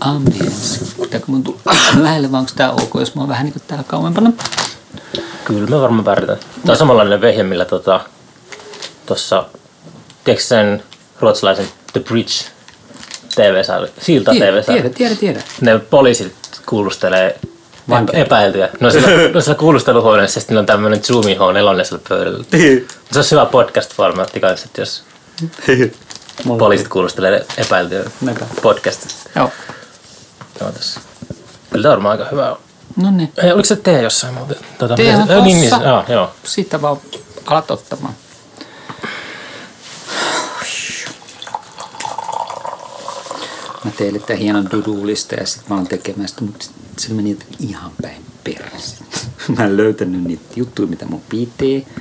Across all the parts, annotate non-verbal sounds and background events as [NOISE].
Ambience. Pitääkö mun tulla [COUGHS] lähelle vai onko tää ok, jos mä oon vähän niinku täällä kauempana? Kyllä me varmaan pärjätään. Tämä on samanlainen vehje, millä tota, tuossa, tiedätkö sen ruotsalaisen The Bridge TV-sarja, Silta Tiedä, TV-sarja? tiedä, tiedä, tiedä. Ne poliisit kuulustelee Vankeja. epäiltyjä. No siellä, [LAUGHS] no siellä kuulusteluhuoneessa, sitten niillä on tämmöinen Zoom H4 siellä pöydällä. [LAUGHS] Se olisi hyvä podcast-formaatti kanssa, että jos [LAUGHS] Mulla poliisit kuulustelee epäiltyjä Näpä. podcastista. Joo. Joo, tässä. Kyllä tämä on varmaan aika hyvä. No niin. Ei, oliko se tee jossain muuten? Tota, Tee on niin, niin, joo, joo. Siitä vaan alat ottamaan. Mä teille tämän hienon dudulista ja sitten mä aloin tekemään sitä, mutta se meni ihan päin perässä. [LAUGHS] Mä en löytänyt niitä juttuja, mitä mun pitää.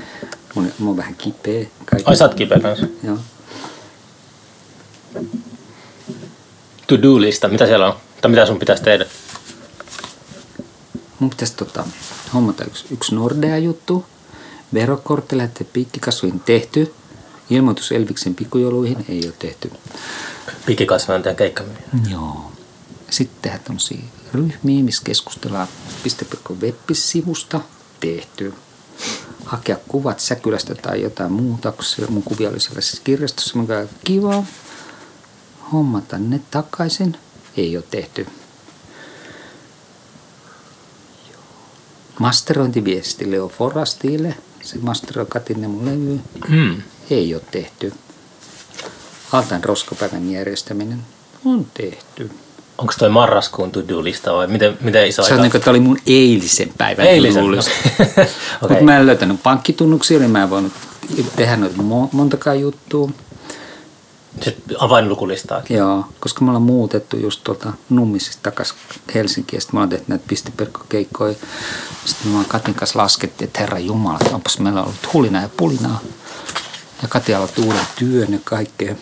Mun, mä oon vähän kipeä. Kaikki. Ai sä oot kipeä kanssa. Joo. To-do-lista, mitä siellä on? Tai mitä sun pitäisi tehdä? Mun pitäisi tota, hommata yksi, yksi Nordea-juttu. Verokortti lähtee piikkikasvuihin tehty. Ilmoitus Elviksen pikkujouluihin ei ole tehty. Pikkikasvajan keikkamyyjä. Joo. Sitten tehdään tämmöisiä ryhmiä, missä keskustellaan web-sivusta tehty. Hakea kuvat Säkylästä tai jotain muuta, kun se mun kuvia oli sellaisessa kirjastossa, mikä on kivaa. Hommata ne takaisin. Ei ole tehty. Masterointiviesti Leo Forastille. Se masteroi Katinne mun levy. Mm. Ei ole tehty. Altan roskapäivän järjestäminen on tehty. Onko toi marraskuun to-do-lista vai miten, miten iso Se on niin kuin, tämä oli mun eilisen päivän Eilisen? luulista. Okei. Mutta mä en löytänyt pankkitunnuksia, niin mä en voinut tehdä noita mo- montakaan juttua. Sitten avainlukulistaa. Joo, koska me ollaan muutettu just tuolta Nummisista takaisin Helsinkiin. Sitten me ollaan tehty näitä pisteperkkokeikkoja. Sitten me vaan Katin kanssa laskettiin, että herra Jumala, onpas meillä ollut hulina ja pulinaa. Ja Kati aloitti uuden työn ja kaikkea.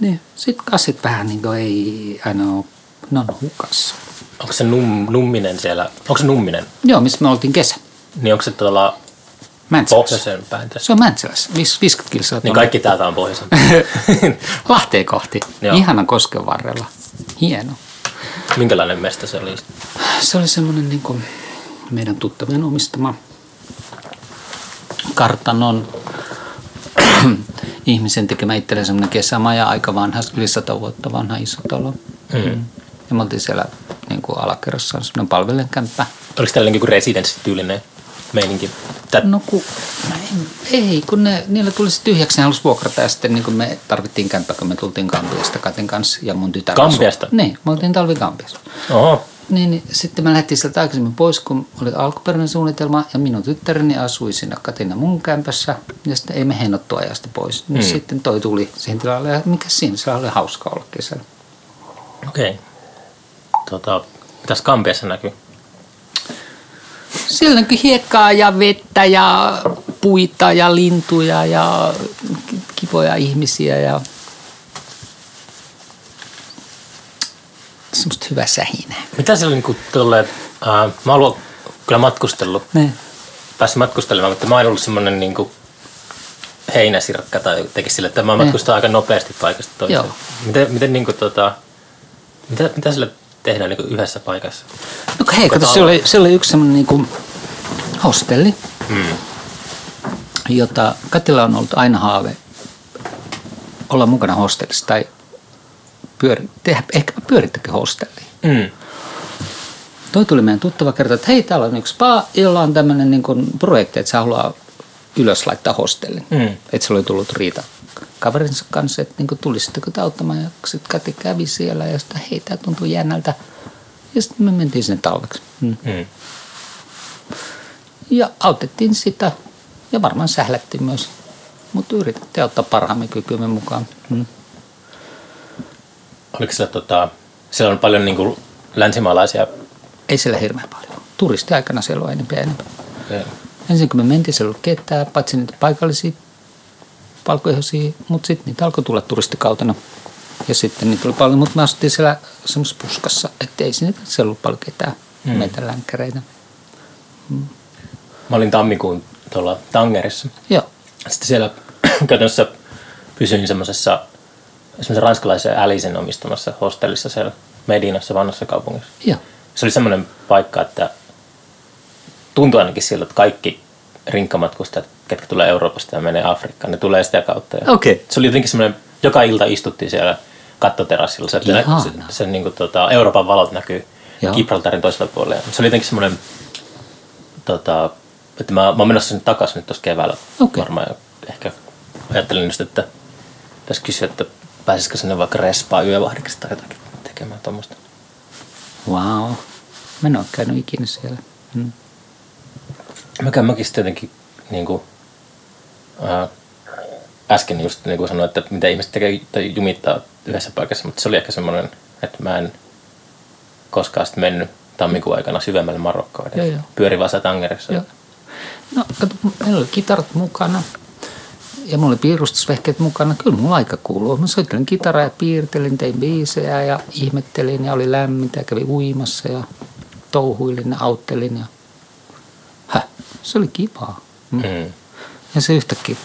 Niin, sitten kassit vähän niin kuin ei aina ole, ne on hukassa. Onko se num, numminen siellä? Onko se numminen? Joo, missä me oltiin kesä. Niin onko se tuolla Mäntsälässä. pohjoisen päin tässä? Se on Mäntsälässä, missä 50 kilsaa. Niin kaikki täältä on pohjoisen. [LAUGHS] Lahteen kohti. Joo. Ihanan kosken varrella. Hieno. Minkälainen mesta se oli? Se oli semmoinen niin kuin meidän tuttavien omistama kartanon [CLEARS THROAT] ihmisen tekemä itselleen semmoinen kesämaja, aika vanha, yli sata vuotta vanha iso talo. Mm. Ja me oltiin siellä niin kuin alakerrassa, semmoinen palvelenkämppä. Oliko tällainen niin residenssityylinen meininki? Tät, No kun, ei, kun ne, niillä tuli se tyhjäksi, ne halusi vuokrata ja sitten niin kuin me tarvittiin kämppä, kun me tultiin Kampiasta Katin kanssa ja mun tytär asui- Kampiasta? Niin, me oltiin talvi Kampiassa. Oho. Niin, niin, sitten me lähdettiin sieltä aikaisemmin pois, kun oli alkuperäinen suunnitelma ja minun tyttäreni asui siinä Katina mun kämpässä ja sitten ei me hennottu ajasta pois. Niin Hmm. sitten toi tuli siihen tilalle ja mikä siinä, se oli hauska olla kesällä. Okei. Okay. Tota, mitäs Kampiassa näkyy? Siellä näkyy hiekkaa ja vettä ja puita ja lintuja ja kivoja ihmisiä ja semmoista hyvää sähinää. Mitä siellä niinku tulee, äh, mä oon kyllä matkustellut, Ne. päässyt matkustelemaan, mutta mä oon ollut semmoinen niinku heinäsirkka tai jotenkin sille, että mä Ne. matkustan aika nopeasti paikasta toiseen. Joo. Miten, miten niinku tota, mitä, mitä sille tehdään niinku yhdessä paikassa? No hei, kato, se oli, se oli yksi semmoinen niinku hostelli, Mm. jota Katilla on ollut aina haave olla mukana hostellissa tai pyöri, tehdä, ehkä pyörittäkin hostellia. Mm. Toi tuli meidän tuttava kertoa, että hei, täällä on yksi spa, jolla on tämmöinen niin kuin projekti, että se haluaa ylös laittaa hostellin. Mm. Että se oli tullut Riita kaverinsa kanssa, että niin kuin tulisitteko te auttamaan. Ja sitten Kati kävi siellä ja sitten hei, tämä tuntuu jännältä. Ja sitten me mentiin sinne talveksi. Mm. Mm. Ja autettiin sitä ja varmaan sählättiin myös. Mutta yritettiin ottaa parhaamme kykymme mukaan. Mm. Oliko siellä, tota, siellä on paljon niinku länsimaalaisia Ei siellä hirveän paljon. Turistiaikana siellä on enemmän ja enemmän. Ensin kun me mentiin, siellä ei ollut ketään, paitsi niitä paikallisia valkoihosia, mutta sitten niitä alkoi tulla turistikautena. Ja sitten niitä oli paljon, mutta me asuttiin siellä semmoisessa puskassa, että ei sinne siellä ollut paljon ketään, Mm. mm. meitä länkkäreitä. Mä olin tammikuun tuolla Tangerissa. Joo, Sitten siellä [CLEARS THROAT] käytännössä pysyin semmoisessa semmoisen ranskalaisen Alisen omistamassa hostellissa siellä Medinassa vanhassa kaupungissa. Joo. Se oli semmoinen paikka, että tuntui ainakin siltä, että kaikki rinkkamatkustajat, ketkä tulee Euroopasta ja menee Afrikkaan, ne tulee sitä kautta. Okei. Se oli jotenkin semmoinen, joka ilta istuttiin siellä kattoterassilla. Se, se, Ihana. se, se niin kuin, tota, Euroopan valot näkyy Joo. Gibraltarin toisella puolella. Se oli jotenkin semmoinen, tota, että mä, mä oon menossa sinne takaisin nyt tuossa keväällä Okei. varmaan. Ja ehkä ajattelin just, että tässä kysyä, että pääsisikö sinne vaikka respaa yövahdiksi tai jotakin tekemään tuommoista. Wow. Mä en ole käynyt ikinä siellä. Mm. Mäkään mäkin sitten jotenkin niin kuin, ää, äsken just niin kuin sanoin, että mitä ihmiset tekee tai jumittaa yhdessä paikassa, mutta se oli ehkä semmoinen, että mä en koskaan sitten mennyt tammikuun aikana syvemmälle Marokkoon. Joo, joo. Pyöri vaan tangerissa. Joo. No, kato, meillä oli kitarat mukana ja mulla oli piirustusvehkeet mukana. Kyllä mulla aika kuuluu. Mä soittelin kitaraa ja piirtelin, tein biisejä ja ihmettelin ja oli lämmintä ja kävin uimassa ja touhuilin ja auttelin. Ja... Se oli kivaa. Mm. Mm. Ja se yhtäkkiä,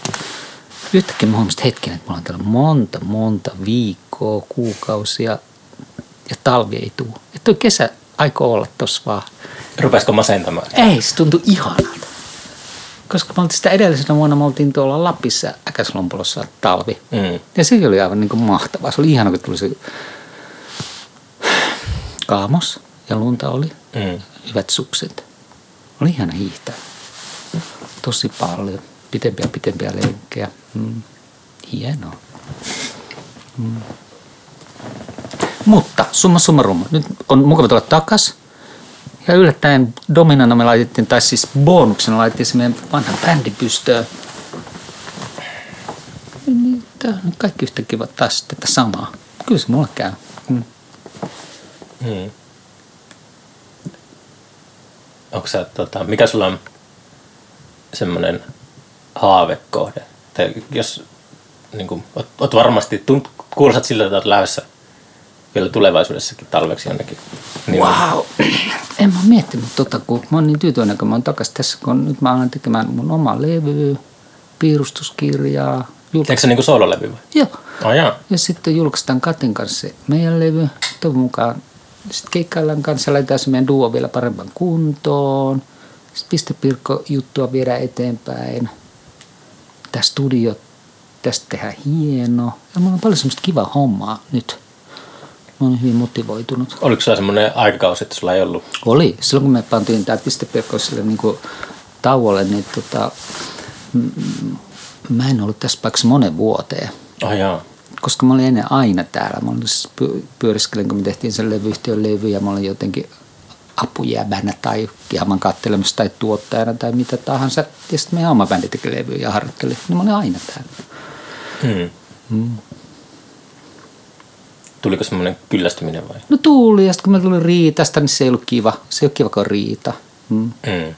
yhtäkkiä mä huomasin, hetken, että mulla on täällä monta, monta viikkoa, kuukausia ja talvi ei tule. Että toi kesä aikoo olla tossa vaan. Rupesiko masentamaan? Ei, se tuntui ihanalta. Koska me oltiin sitä edellisenä vuonna, me oltiin tuolla Lapissa Äkäslompolossa talvi. Mm. Ja se oli aivan niin kuin mahtavaa. Se oli ihana, kun tuli se kaamos ja lunta oli. Mm. Hyvät sukset. Oli ihana hiihtää. Tosi paljon. Pitempiä pitempiä lenkkejä. Mm. Hienoa. Mm. Mutta summa summarum. Nyt on mukava tulla takas. Ja yllättäen dominana me laitettiin, tai siis bonuksena laitettiin se meidän vanha bändi pystöön. Niin, tää on kaikki yhtä kiva taas tätä samaa. Kyllä se mulle käy. Mm. Mm. Onko sä, tota, mikä sulla on semmoinen haavekohde? Tai jos niin kuin, oot, oot varmasti, tunt, kuulostat siltä, että oot lähdössä vielä tulevaisuudessakin talveksi jonnekin. Niin Wow. [CLEARS THROAT] En mä miettinyt tota, kun mä oon niin tyytyväinen, kun mä oon takas tässä, kun nyt mä alan tekemään mun omaa levyä, piirustuskirjaa. Jul... Teekö se niin kuin soololevy vai? Joo. Oh, jaa. Ja sitten julkaistaan Katin kanssa meidän levy. Toivon mukaan sitten keikkaillaan kanssa, laitetaan se meidän duo vielä parempaan kuntoon. Sitten pistepirkko juttua viedään eteenpäin. Tämä studio, tästä tehdään hieno. Ja mulla on paljon semmoista kivaa hommaa nyt. Mä oon hyvin motivoitunut. Oliko sulla semmoinen aikakausi, että sulla ei ollut? Oli. Silloin kun me pantiin tämä pistepirkko sille niin kuin tauolle, niin tota, mm, mä en ollut tässä paikassa monen vuoteen. Oh, jaa. Koska mä olin ennen aina täällä. Mä olin siis py- pyöriskelin, kun me tehtiin sen levyyhtiön levy ja mä olin jotenkin apujääbänä tai hieman kattelemassa tai tuottajana tai mitä tahansa. Ja sitten meidän oma bändi teki levyä ja harjoitteli. Niin mä olin aina täällä. Mm. Mm. Tuliko semmoinen kyllästyminen vai? No tuuli ja sitten kun mä tulin Riitasta, niin se ei ollut kiva. Se ei ole kiva, kun Riita. Mm. Mm.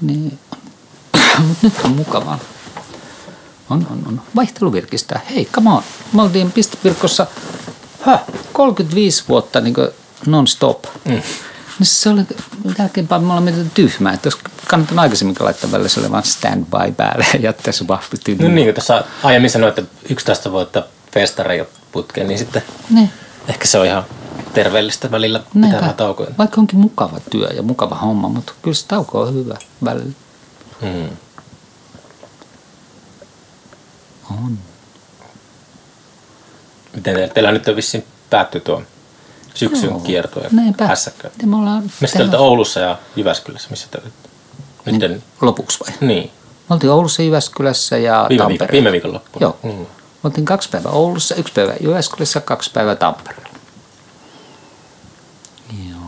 Niin. [COUGHS] Mutta nyt on mukavaa. On, on, on. Vaihtelu virkistää. Hei, come on. Me oltiin pistepirkossa hä, 35 vuotta niin non-stop. Mm. Niin se oli jälkeenpäin me ollaan tyhmää, että jos kannattaa aikaisemmin laittaa välillä oli vaan stand-by päälle ja jättää se vahvi No niin, kun tässä aiemmin sanoit, että 11 vuotta festareja putkeen, niin sitten Niin. ehkä se on ihan terveellistä välillä pitää Näinpä. vähän taukoja. Vaikka onkin mukava työ ja mukava homma, mutta kyllä se tauko on hyvä välillä. Mm. On. Miten teillä, teillä nyt on vissiin päätty tuo syksyn Joo. kiertue Näinpä. hässäkkä. Ja me ollaan olette Oulussa ja Jyväskylässä? Missä te olette? Nyt en, lopuksi vai? niin, Me oltiin Oulussa, Jyväskylässä ja viime, viikon, Tampereella. viime viikon loppuun. Joo. Mm. Me oltiin kaksi päivää Oulussa, yksi päivä Jyväskylässä, kaksi päivää Tampereella. Joo.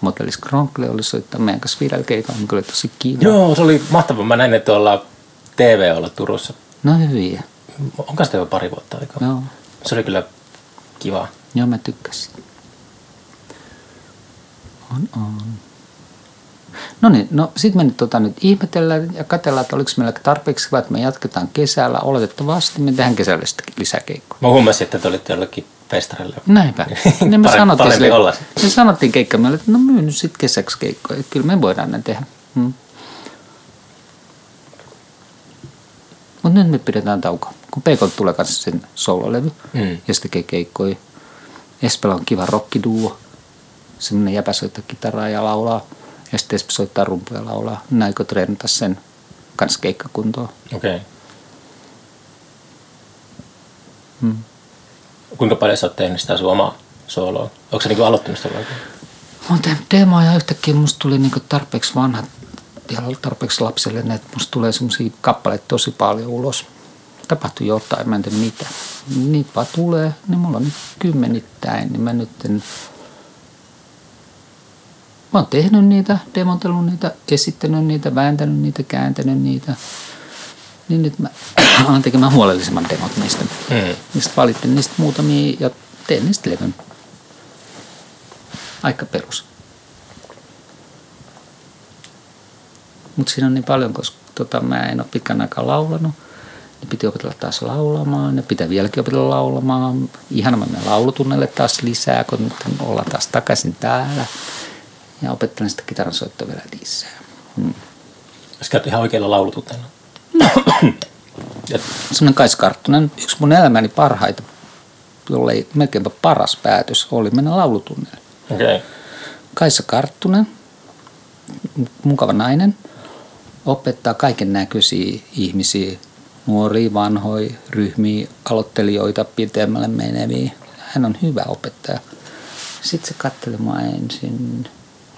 Motelis Kronkle oli soittaa meidän kanssa viidellä keikalla, mikä oli tosi kiva. Joo, se oli mahtavaa. Mä näin, että tuolla TV olla Turussa. No hyviä. Onko sitä jo pari vuotta aikaa? Joo. Se oli kyllä kiva. Joo, mä tykkäsin. On, on. No niin, no sit me nyt, tota, nyt ihmetellään ja katsellaan, että oliko meillä tarpeeksi hyvä, että me jatketaan kesällä. Oletettavasti me tehdään kesällä sitten lisäkeikkoja. Mä huomasin, että te olitte jollakin festarilla. Näinpä. [LAUGHS] Niin me sanottiin, sille, olla. me sanottiin keikkamille, että no myy nyt sitten kesäksi keikkoja. Että Kyllä me voidaan ne tehdä. Hmm. Mutta nyt me pidetään tauko. Kun Peikon tulee kanssa sen sololevy Mm. ja tekee keikkoja. Espellä on kiva rockiduo. Semmoinen jäpä soittaa kitaraa ja laulaa. Ja sitten Espe soittaa rumpuja ja laulaa. Näikö treenata sen kanssa keikkakuntoon. Okei. Okay. Mm. Kuinka paljon sä oot tehnyt sitä sun omaa sooloa? Onko se niinku aloittanut sitä vai? Mä oon tehnyt demoja ja yhtäkkiä musta tuli niinku tarpeeksi vanhat ja tarpeeksi lapsellinen, että musta tulee semmosia kappaleita tosi paljon ulos. Tapahtui jotain, mä en tiedä mitä. Niitä vaan tulee, niin mulla on nyt kymmenittäin, niin mä nyt en... Mä oon tehnyt niitä, demontellut niitä, esittänyt niitä, vääntänyt niitä, kääntänyt niitä. Niin nyt mä [CLEARS THROAT] alan tekemään huolellisemman demot niistä. Mm. Niistä valitsen niistä muutamia ja teen niistä levyn. Aika perus. Mutta siinä on niin paljon, koska tota, mä en ole pitkän aikaa laulanut. Ne piti opetella taas laulamaan, ne pitää vieläkin opetella laulamaan. Ihana mä menen laulutunnelle taas lisää, kun nyt ollaan taas takaisin täällä. Ja opettelen sitä kitaran soittoa vielä lisää. Hmm. Sä ihan oikealla laulututteella. ja, Sellainen Kais Karttunen, yksi mun elämäni parhaita, jollei melkeinpä paras päätös, oli mennä laulutunnelle. okei. Okay. Kaisa Karttunen, mukava nainen, opettaa kaiken näköisiä ihmisiä, nuoria, vanhoja, ryhmiä, aloittelijoita, pitemmälle meneviä. Hän on hyvä opettaja. Sitten se katseli mua ensin.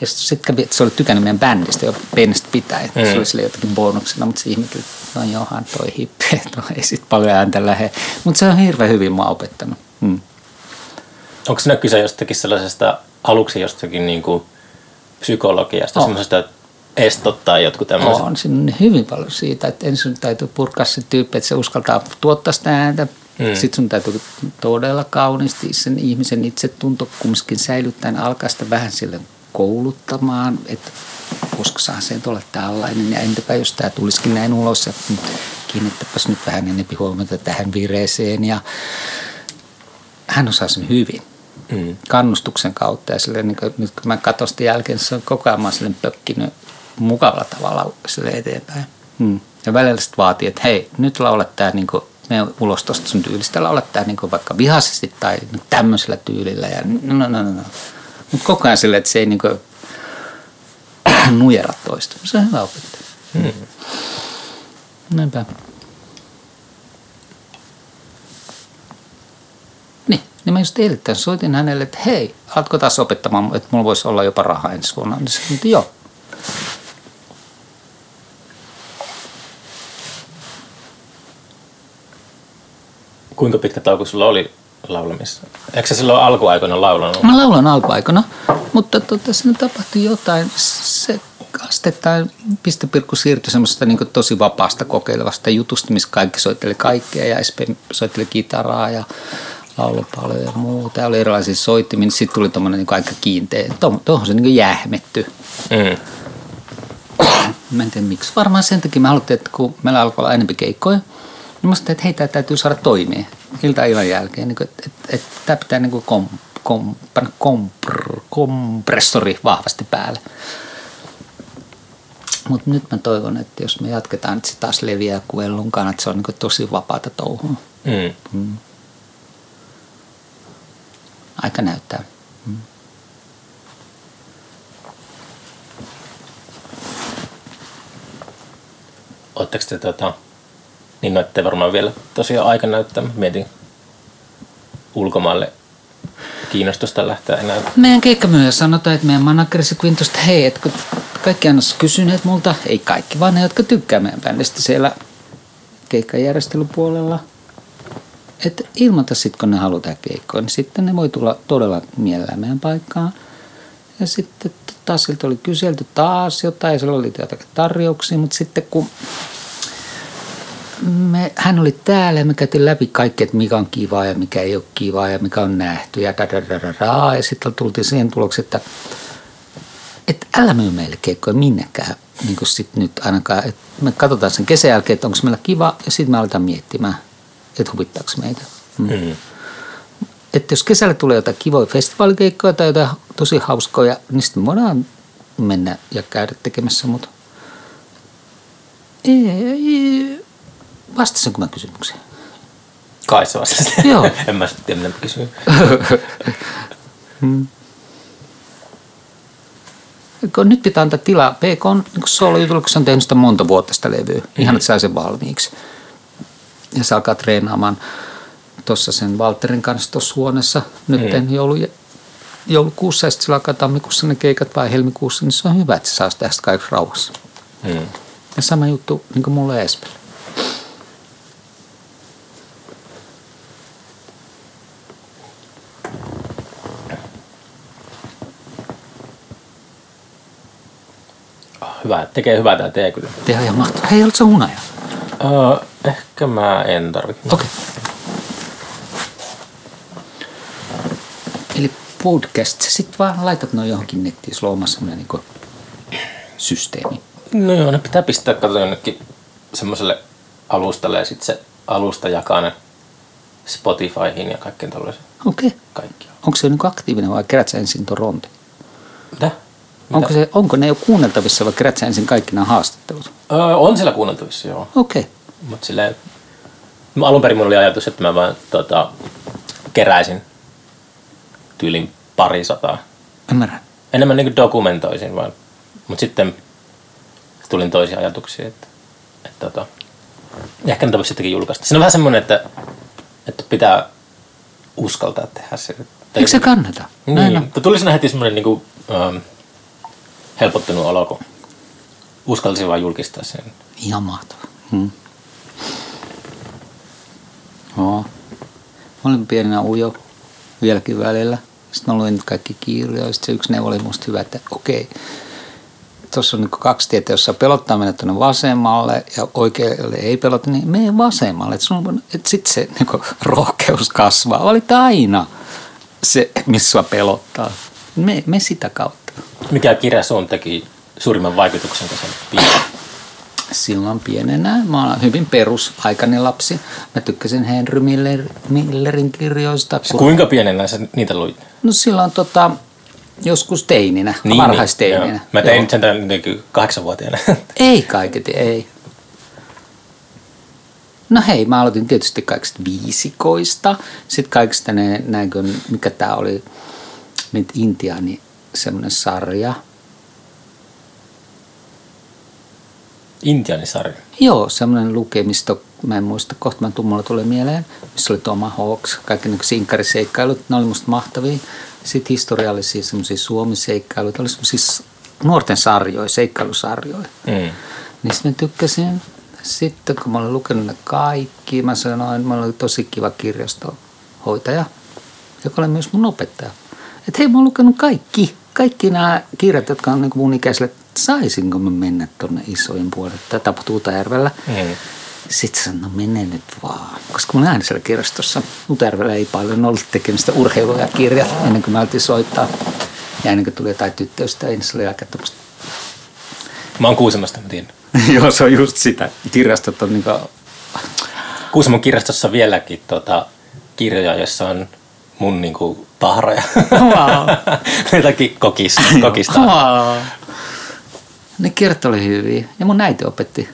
Ja sitten kävi, että se oli tykännyt meidän bändistä jo pienestä pitäen. Mm. Se oli sille jotakin bonuksena, mutta se ihmetteli, että no johan toi hippi, [LAUGHS] no ei sit paljon ääntä lähde. Mutta se on hirveän hyvin mua opettanut. Mm. Onko siinä kyse jostakin sellaisesta aluksi jostakin niinku psykologiasta, On. semmoisesta estot tai jotkut tämmöiset? On siinä on hyvin paljon siitä, että ensin täytyy purkaa se tyyppi, että se uskaltaa tuottaa sitä ääntä. Mm. Mm. Sitten sun täytyy todella kauniisti sen ihmisen itsetunto kumminkin säilyttäen alkaa sitä vähän sille kouluttamaan, että koska saa sen olla tällainen ja entäpä jos tämä tulisikin näin ulos ja kiinnittäpäs nyt vähän enempi huomiota tähän vireeseen ja hän osaa sen hyvin Mm. kannustuksen kautta ja silleen, niin kuin, nyt kun mä katson sitä jälkeen, se on koko ajan silleen pökkinyt mukavalla tavalla sille eteenpäin. Mm. Ja välillä sitten vaatii, että hei, nyt laula tää niin kuin, mene ulos tosta sun tyylistä, laula tää niin kuin vaikka vihaisesti tai tämmöisellä tyylillä ja no no no no. Mutta koko ajan silleen, että se ei [CLEARS THROAT] niin kuin, nujera toista. Se on hyvä opettaja. Mm. Näinpä. Niin, niin mä just eilen soitin hänelle, että hei, alatko taas opettamaan, että mulla voisi olla jopa rahaa ensi vuonna. Niin se sanoi, että joo. Kuinka pitkä tauko sulla oli laulamissa? Eikö sä silloin alkuaikoina laulanut? Mä laulan alkuaikana, mutta tota, siinä tapahtui jotain. Se asteittain pistepirkku siirtyi semmoisesta niin tosi vapaasta kokeilevasta jutusta, missä kaikki soitteli kaikkea ja SP soitteli kitaraa ja lauloi paljon ja muuta. Ja oli erilaisia soittimia, niin sitten tuli tuommoinen niin aika kiinteä. Tuohon se niin jähmetty. Mm. Mä en tiedä miksi. Varmaan sen takia mä haluttiin, että kun meillä alkoi olla enempi keikkoja, niin mä ajattelin, että hei, tämä täytyy saada toimia ilta illan jälkeen. Niin että, että, että tämä pitää niin kuin kom, kom, panna kompr, kompressori vahvasti päälle. Mutta nyt mä toivon, että jos me jatketaan, että se taas leviää kuellun kanssa, että se on niin tosi vapaata touhua. Mm. Aika näyttää. Oletteko te tota, niin no ette varmaan vielä tosiaan aika näyttää, mietin ulkomaille kiinnostusta lähteä enää. Meidän keikkamyyjä sanotaan, että meidän managerissa Quintus, että hei, että kun kaikki aina kysyneet multa, ei kaikki, vaan ne, jotka tykkää meidän bändistä siellä keikkajärjestelypuolella, että ilmoita sitten, kun ne tehdä keikkoa, niin sitten ne voi tulla todella mielellään meidän paikkaan. Ja sitten taas siltä oli kyselty taas jotain, ja siellä oli jotakin tarjouksia, mutta sitten kun me, hän oli täällä ja me käytiin läpi kaikki, että mikä on kivaa ja mikä ei ole kivaa ja mikä on nähty ja da, da, da, da, da. Ja sitten tultiin siihen tulokseen, että, että älä myy meille keikkoja minnekään. Niin kuin sit nyt ainakaan, että me katsotaan sen kesän jälkeen, että onko meillä kiva ja sitten me aletaan miettimään, että huvittaako meitä. Mm. Mm. Että jos kesällä tulee jotain kivoja festivaalikeikkoja tai jotain tosi hauskoja, niin sitten voidaan mennä ja käydä tekemässä, mutta ei, ei, Vastasinko mä kysymykseen? Kai se vastasi. [LAUGHS] Joo. en mä sitten tiedä, mitä mä kysyin. Kun nyt pitää antaa tilaa. PK on niin soolojutulla, kun se on tehnyt sitä monta vuotta sitä levyä. Mm-hmm. Ihan, että saa sen valmiiksi. Ja se alkaa treenaamaan tuossa sen Walterin kanssa tuossa huoneessa nyt mm. joulu, joulukuussa ja sitten sillä alkaa tammikuussa ne keikat vai helmikuussa, niin se on hyvä, että se saa tehdä sitä kaikessa rauhassa. Mm. Ja sama juttu niin kuin mulle Espelle. Hyvä, tekee hyvää tää tee kyllä. Tehdä ihan mahtavaa. Hei, oletko hunaja? Uh, ehkä mä en tarvi. Okei. Okay. Eli podcast, sä sit vaan laitat noin johonkin nettiin, sulla on oma semmoinen niin systeemi. No joo, ne pitää pistää katsoa jonnekin semmoiselle alustalle ja sitten se alusta jakaa ne Spotifyhin ja kaikkeen tällaiseen. Okei. Okay. Kaikki. Onko se niin aktiivinen vai kerät sä ensin Toronto? Mitä? Onko, se, onko ne jo kuunneltavissa vai kerät sä ensin kaikki nämä haastattelut? Öö, on siellä kuunneltavissa, joo. Okei. Okay. Mutta silleen, alun perin mulla oli ajatus, että mä vaan tota, keräisin tyylin pari sataa. Ymmärrän. Enemmän niin dokumentoisin vaan. Mutta sitten tulin toisia ajatuksia, että, että tota, ehkä niitä voisi sittenkin julkaista. Siinä on vähän semmoinen, että, että pitää uskaltaa tehdä se. Eikö se kannata? Niin, Näin on. tuli siinä heti semmoinen niin kuin, ähm, helpottunut olo, kun uskallisin vaan julkistaa sen. Ihan mahtava. Hmm. Joo. Mä olin pienenä ujo vieläkin välillä. Sitten mä luin kaikki kirjoja. Sitten se yksi neuvo oli musta hyvä, että okei, tuossa on niin kaksi tietä, jossa pelottaa mennä tuonne vasemmalle ja oikealle ei pelota, niin mene vasemmalle. Että, sun, että sitten se niin rohkeus kasvaa. Valita aina se, missä sua pelottaa. Me, me sitä kautta. Mikä kirja sun teki suurimman vaikutuksen, kun sen Silloin pienenä. Mä olen hyvin perusaikainen lapsi. Mä tykkäsin Henry Miller, Millerin kirjoista. Kun... Kuinka pienenä sä niitä luit? No silloin tota, joskus teininä, niin, varhaisteininä. Niin, Mä tein sen tämän kahdeksanvuotiaana. [LAUGHS] Ei kaiketi, ei. No hei, mä aloitin tietysti kaikista viisikoista. Sitten kaikista ne, näinkö, mikä tää oli, mit Intiani, semmoinen sarja. Intianisarja? Joo, semmoinen lukemisto, mä en muista, kohta mä mulla tulee mieleen, missä oli Hawks, kaikki ne sinkariseikkailut, ne oli musta mahtavia. Sitten historiallisia semmoisia suomiseikkailuja, oli semmoisia nuorten sarjoja, seikkailusarjoja. Mm. Niistä mä tykkäsin. Sitten kun mä olin lukenut ne kaikki, mä sanoin, mä olin tosi kiva kirjastohoitaja, joka oli myös mun opettaja. Että hei, mä oon lukenut kaikki, kaikki nämä kirjat, jotka on niin mun ikäiselle, saisinko mä mennä tuonne isojen puolelle. Tämä tapahtui Utajärvellä. Mm. Sitten sanoin, no mene nyt vaan. Koska mun ääni siellä kirjastossa Utajärvellä ei paljon ollut tekemistä urheilua ja kirjat ennen kuin mä aloitin soittaa. Ja ennen kuin tuli jotain tyttöystä, niin se oli aika tämmöistä. Mä oon Kuusamosta, mä tiedän. [LAUGHS] Joo, se on just sitä. Kirjastot on niin kuin... Kuusamon kirjastossa vieläkin tota, kirjoja, jossa on mun niinku tahroja. Wow. Jotakin kokista. kokista. Wow. Ne kirjat oli hyviä. Ja mun äiti opetti.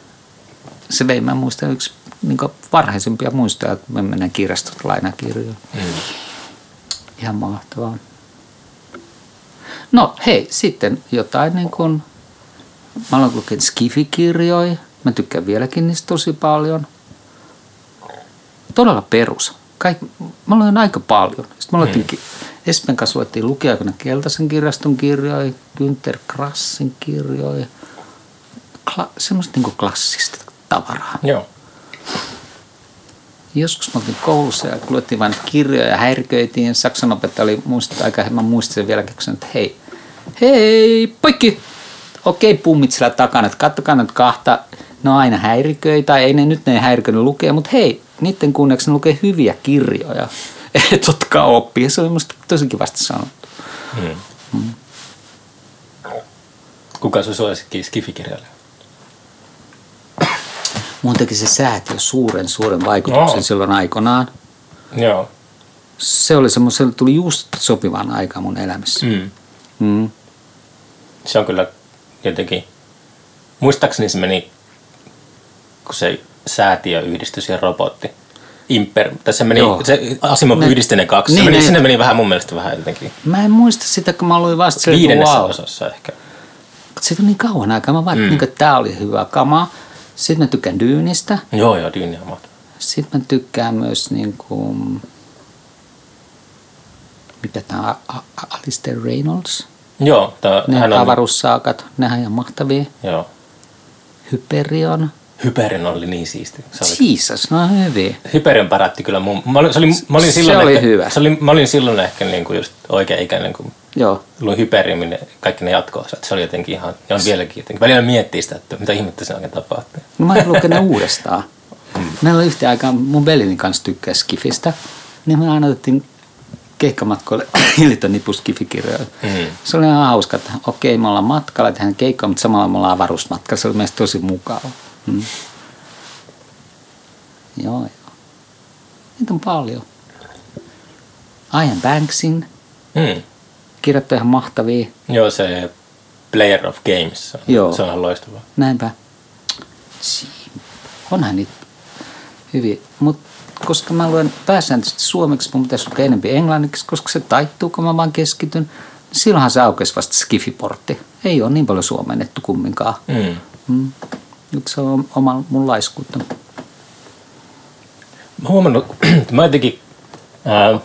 Se vei, mä muistan, yksi niin varhaisimpia muistoja, että me mennään kirjastot lainakirjoja. Mm. Ihan mahtavaa. No hei, sitten jotain niin kuin, mä olen lukenut skifikirjoja. Mä tykkään vieläkin niistä tosi paljon. Todella perus kaik, mä luin aika paljon. Sitten mä luettiin. Espen kanssa luettiin lukiaikana Keltaisen kirjaston kirjoja, Günther Krassin kirjoja, kla, semmoista niin klassista tavaraa. Joo. Joskus mä oltiin koulussa ja luettiin vain kirjoja ja häiriköitiin. Saksan opettaja oli muistaa aika, mä muistin sen vieläkin, kun sanoin, että hei, hei, poikki! Okei, pummit siellä takana, että kattokaa nyt kahta, ne on aina häiriköitä, ei ne nyt ne häiriköitä lukee, mutta hei, niiden kunniaksi ne lukee hyviä kirjoja. [LAUGHS] Et otkaa oppia. Se on minusta tosi kivasti sanottu. Hmm. Hmm. Kuka sun suosikki skifikirjailija? Mun teki se säätiö suuren, suuren vaikutuksen no. silloin aikanaan. Joo. Se oli semmoinen, se tuli just sopivaan aikaan mun elämässä. Mm. Mm. Se on kyllä jotenkin, muistaakseni se meni, kun se säätiöyhdistys ja robotti. Imper, tai se meni, Joo. se Asimov Ne- yhdisti ne kaksi. Niin, se meni, ne- sinne meni vähän mun mielestä vähän jotenkin Mä en muista sitä, kun mä luin vasta että viidennessä wow. osassa ehkä. Siitä on niin kauan aikaa. Mä vaan, mm. niin, että tää oli hyvä kama. Sitten mä tykkään Dyynistä. Joo, joo, Dyyni on mahtava. Sitten mä tykkään myös niin kuin, mikä tämä Alistair Reynolds. Joo, tää, Ne hän on, avaruussaakat, nehän on ihan mahtavia. joo. Hyperion. Hyperin oli niin siisti. Se oli, on hyviä. Hyperion pärätti kyllä mun. Mä olin, se oli, mä olin Se silloin oli ehkä, hyvä. Se oli, mä olin silloin ehkä niinku just oikea ikäinen, kun Joo. luin Hyperiumin ne- kaikki ne jatko-osat. Se oli jotenkin ihan, ja on vieläkin jotenkin. Välillä miettii sitä, että mitä ihmettä se oikein tapahtuu. No mä luken ne [LAUGHS] uudestaan. Meillä oli yhtä aikaa, mun velini kanssa tykkää Skifistä, niin me aina otettiin keikkamatkoille [CLEARS THROAT] Hilton nipus Skifikirjoja. Mm. Se oli ihan hauska, että okei, me ollaan matkalla, tehdään keikkaa, mutta samalla me ollaan avaruusmatkalla. Se oli meistä tosi mukava. Mm. Joo, joo. Niitä on paljon. Ian Banksin Mm. kirjat on ihan mahtavia. Joo, se Player of Games. Joo. Se on ihan loistavaa. Näinpä. Onhan niitä hyviä. Mutta koska mä luen pääsääntöisesti suomeksi, mun pitäisi lukea enemmän englanniksi, koska se taittuu, kun mä vaan keskityn. Niin silloinhan se aukesi vasta Skifiportti. Ei ole niin paljon suomennettu kumminkaan. Mm. Mm. Se on oma mun laiskuutta. Mä huomannut, että [CLEARS THROAT] mä jotenkin, ää,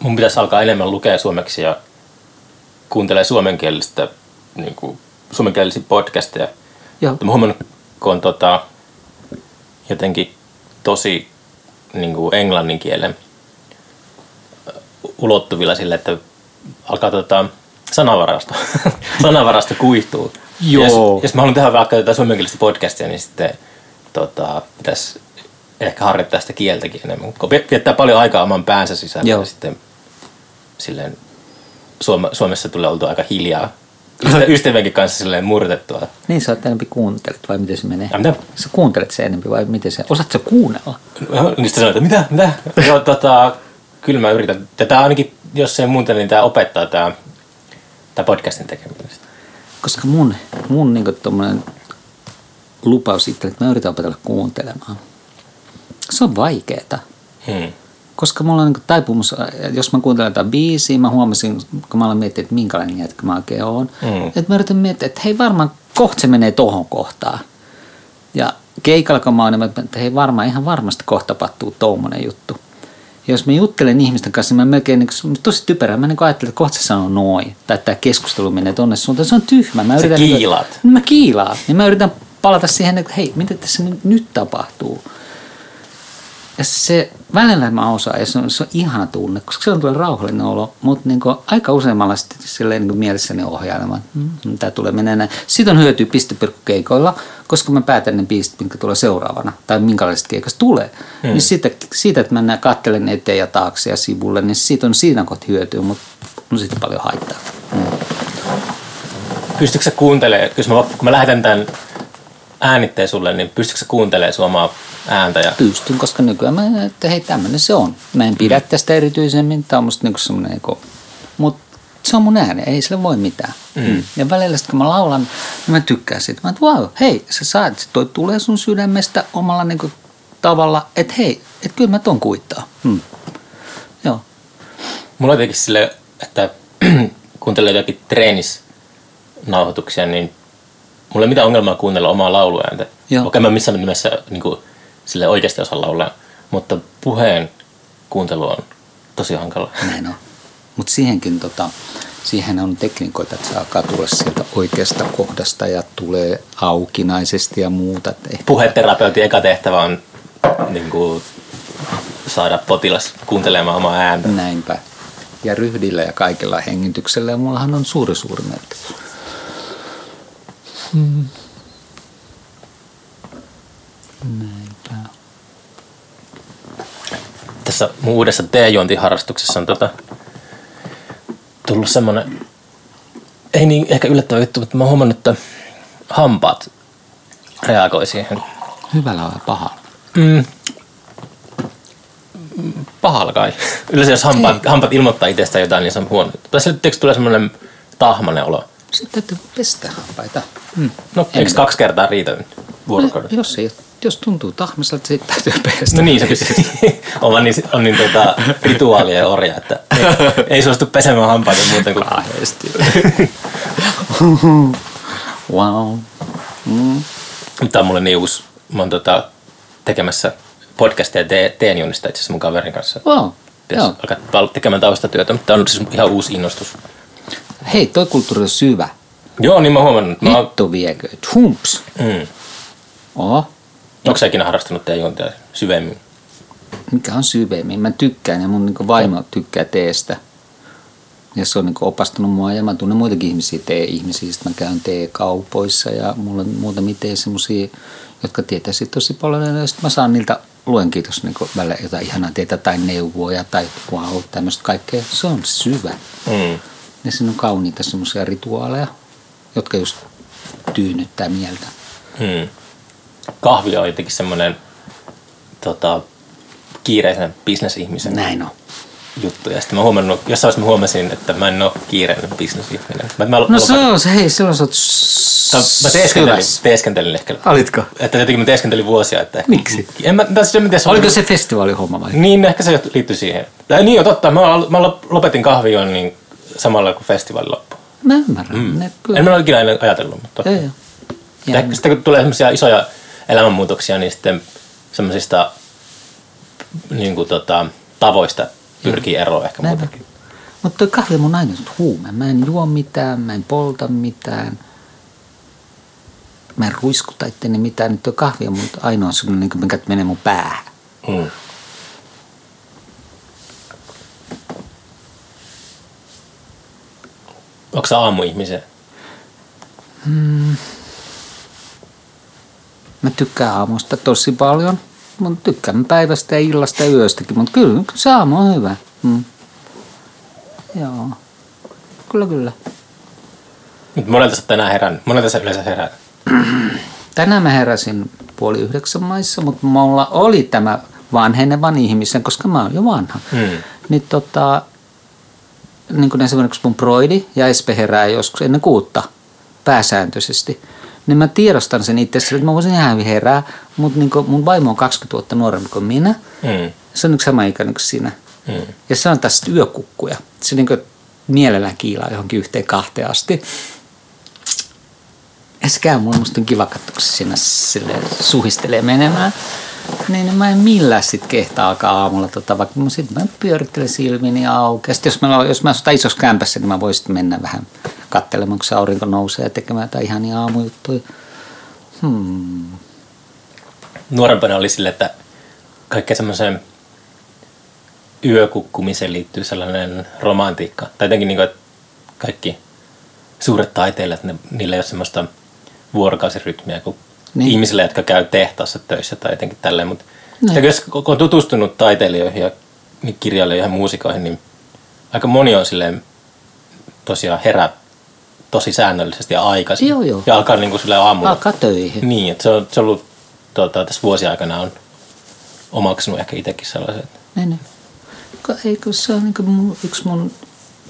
mun pitäisi alkaa enemmän lukea suomeksi ja kuuntelee suomenkielistä, niin kuin, suomenkielisiä podcasteja. Joo. Mutta mä huomannut, kun on tota, jotenkin tosi niin kuin englannin kielen ulottuvilla sille, että alkaa tota, sanavarasto, [LAUGHS] sanavarasto kuihtuu. Joo. Jos, jos mä haluan tehdä vaikka tätä suomenkielistä podcastia, niin sitten tota, pitäisi ehkä harjoittaa sitä kieltäkin enemmän. Kun vie- viettää paljon aikaa oman päänsä sisällä Joo. ja sitten silleen Suome- Suomessa tulee oltu aika hiljaa. [LAUGHS] Ystä- Ystävienkin kanssa silleen murtettua. Niin sä oot enempi kuuntelet vai miten se menee? Ja mitä? Sä kuuntelet se enempi vai miten se? Osaat sä kuunnella? Niistä sanoin, että mitä, mitä? Joo, tota, kyllä mä yritän. Tätä ainakin, jos ei muuten, niin tämä opettaa tämä, tämä podcastin tekeminen. Koska mun, mun niin tommonen lupaus itselle, että mä yritän opetella kuuntelemaan. Se on vaikeeta. Hmm. Koska mulla on niin taipumus, jos mä kuuntelen jotain biisiä, mä huomasin, kun mä aloin miettiä, että minkälainen jätkä mä oikein oon. Mm. Että mä yritän miettiä, että hei varmaan kohta se menee tohon kohtaan. Ja keikalla kun mä oon, niin mä että hei varmaan, ihan varmasti kohta tapahtuu tommonen juttu. Ja jos mä juttelen ihmisten kanssa, niin mä melkein niin, tosi typerää. Mä niin ajattelen, että kohta se sanoo noin. Tai että tämä keskustelu menee tonne suuntaan. Se on tyhmä. Mä Sä yritän, niin kuin- kiilaat. Mä kiilaan. Niin mä yritän palata siihen, että hei, mitä tässä nyt tapahtuu. Ja se välillä mä osaan, ja se on, se on ihana tunne, koska se on tulee rauhallinen olo, mutta niin aika usein mä alan sitten silleen niin mielessäni ohjailemaan, mm, tämä tulee menee näin. Siitä on hyötyä pistepirkkukeikoilla, koska mä päätän ne biisit, mitkä tulee seuraavana, tai minkälaisesta keikasta tulee. Mm. Niin siitä, siitä, että mä nää kattelen eteen ja taakse ja sivulle, niin siitä on siinä kohta hyötyä, mutta on sitten paljon haittaa. Mm. Pystytkö sä kuuntelemaan, jos mä, kun mä lähetän tämän äänitteen sulle, niin pystytkö sä kuuntelemaan sun omaa ääntä? Ja, Pystyn, koska nykyään mä, että hei tämmöinen se on. Mä en pidä tästä erityisemmin, tämä on musta niinku semmoinen, niinku, mutta se on mun ääni, ei sille voi mitään. Mm. Ja välillä sitten kun mä laulan, niin mä tykkään siitä. Mä että wow, hei, sä saat, se toi tulee sun sydämestä omalla niinku tavalla, että hei, että kyllä mä ton kuittaa. Mm. Joo. mulla on jotenkin sille, että [CLEARS THROAT] kuuntelee jotakin treenisnauhoituksia, niin mulla ei mitään ongelmaa kuunnella omaa lauluääntä. Joo. Okei, mä missään nimessä niin kuin, sille oikeasti osaa laulaa, mutta puheen kuuntelu on tosi hankala. Näin on. Mutta siihenkin tota, siihen on tekniikoita, että se alkaa tulla sieltä oikeasta kohdasta ja tulee aukinaisesti ja muuta. Ehkä Puheterapeutin eka tehtävä on niin kuin, saada potilas kuuntelemaan omaa ääntä. Näinpä. Ja ryhdillä ja kaikella hengityksellä. Ja mullahan on suuri suuri merkitys. Näinpä. Tässä mun uudessa teejuontiharrastuksessa on tota, tullut semmonen, ei niin ehkä yllättävä juttu, mutta mä oon huomannut, että hampaat reagoi siihen. Hyvällä vai pahalla? Mm. Pahalla kai. Yleensä jos hampaat, hampaat ilmoittaa itsestään jotain, niin se on huono. Tai sitten tulee semmoinen tahmanen olo. Sitten täytyy pestä hampaita. Mm. No, eikö kaksi kertaa riitä vuorokaudessa? Jos ei Jos tuntuu tahmiselta, sitten täytyy pestä. No niin, se pystyy. [LAUGHS] on niin, on niin tota, rituaalien orja, että ei, [LAUGHS] ei suostu pesemään hampaita muuten kuin... Kahdesti. [LAUGHS] wow. Mm. Tämä on mulle niin uusi. Mä oon tota, tekemässä podcastia te- teen junista itse asiassa mun kaverin kanssa. Wow. Pitäisi Joo. alkaa tekemään taustatyötä, mutta tämä on siis ihan uusi innostus. Hei, toi kulttuuri on syvä. Joo, niin mä huomannut. että Mä Hitto viekö. Humps. mm. Oho. Onko sä ikinä harrastanut teejuntia syvemmin? Mikä on syvemmin? Mä tykkään ja mun niinku vaimo tykkää teestä. Ja se on niinku opastanut mua ja mä tunnen muitakin ihmisiä, tee-ihmisiä. Sitten mä käyn tee-kaupoissa ja mulla on muutamia tee semmosia, jotka tietää sit tosi paljon. Ja sitten mä saan niiltä luen kiitos niinku välillä jotain ihanaa teetä tai neuvoja tai wow, tämmöistä kaikkea. Se on syvä. Mm. Ja siinä on kauniita semmoisia rituaaleja, jotka just tyynnyttää mieltä. Mm. Kahvi on jotenkin semmoinen tota, kiireisen bisnesihmisen Näin on. juttu. Ja sitten mä huomannut, jossain vaiheessa mä huomasin, että mä en ole kiireinen bisnesihminen. Mä, mä, No se on se, hei, silloin sä oot Mä, mä teeskentelin, teeskentelin ehkä. Olitko? Että jotenkin mä teeskentelin vuosia. Että ehkä, Miksi? En mä, tässä en mä tiedä, Oliko se festivaalihomma vai? Niin, ehkä se liittyy siihen. Tai niin on totta, mä, mä lopetin kahvion niin samalla kuin festivaali loppui. Mä ymmärrän. Mm. Ne, kyllä. En mä ole ikinä ajatellut, mutta Joo, joo. Ja sitten kun tulee semmoisia isoja elämänmuutoksia, niin sitten semmoisista niin kuin, tota, tavoista pyrkii eroon ehkä Näinpä. muutenkin. Mutta toi kahvi on mun aina huume. Mä en juo mitään, mä en polta mitään. Mä en ruiskuta itteni mitään. Nyt toi kahvi on mun ainoa semmoinen, niin mikä menee mun päähän. Mm. Onko sä aamuihmisiä? Mä tykkään aamusta tosi paljon. Mä tykkään päivästä ja illasta ja yöstäkin, mutta kyllä, se aamu on hyvä. Mm. Joo. Kyllä, kyllä. Mutta monelta sä tänään herännyt. Monelta sä yleensä herät. [CLEARS THROAT] Tänään mä heräsin puoli yhdeksän maissa, mutta mulla oli tämä vanhenevan ihmisen, koska mä oon jo vanha. Mm. Niin tota, niin kuin esimerkiksi mun broidi ja Espe herää joskus ennen kuutta pääsääntöisesti. Niin mä tiedostan sen itse, että mä voisin ihan herää, mutta niin mun vaimo on 20 vuotta nuorempi kuin minä. Mm. Se on yksi sama ikäinen kuin sinä. Mm. Ja se on tästä yökukkuja. Se niin kuin mielellään kiilaa johonkin yhteen kahteen asti. Ja se käy mulle, musta on kiva katsoa, kun se siinä suhistelee menemään. Niin niin mä en millään sit kehtaa alkaa aamulla, tota, vaikka mä, sit mä pyörittelen silmiini auki. Sit jos, mä, jos mä asutan isossa kämpässä, niin mä voisin mennä vähän katselemaan, kun se aurinko nousee ja tekemään jotain ihania aamujuttuja. Hmm. Nuorempana oli sille, että kaikkea semmoiseen yökukkumiseen liittyy sellainen romantiikka. Tai jotenkin niin kuin, kaikki suuret taiteilijat, niillä ei ole semmoista vuorokausirytmiä kuin Niin. niin. ihmisille, jotka käy tehtaassa töissä tai jotenkin tälleen. Mutta Niin. sitten jos kun on tutustunut taiteilijoihin ja niin kirjailijoihin ja muusikoihin, niin aika moni on silleen tosiaan herää tosi säännöllisesti ja aikaisin. Joo, joo. Ja alkaa niin kuin silleen aamulla. Alkaa töihin. Niin, että se on, se on ollut tuota, tässä vuosien aikana on omaksunut ehkä itsekin sellaiset. Niin, niin. Ko- Eikö se on niin mun, yksi mun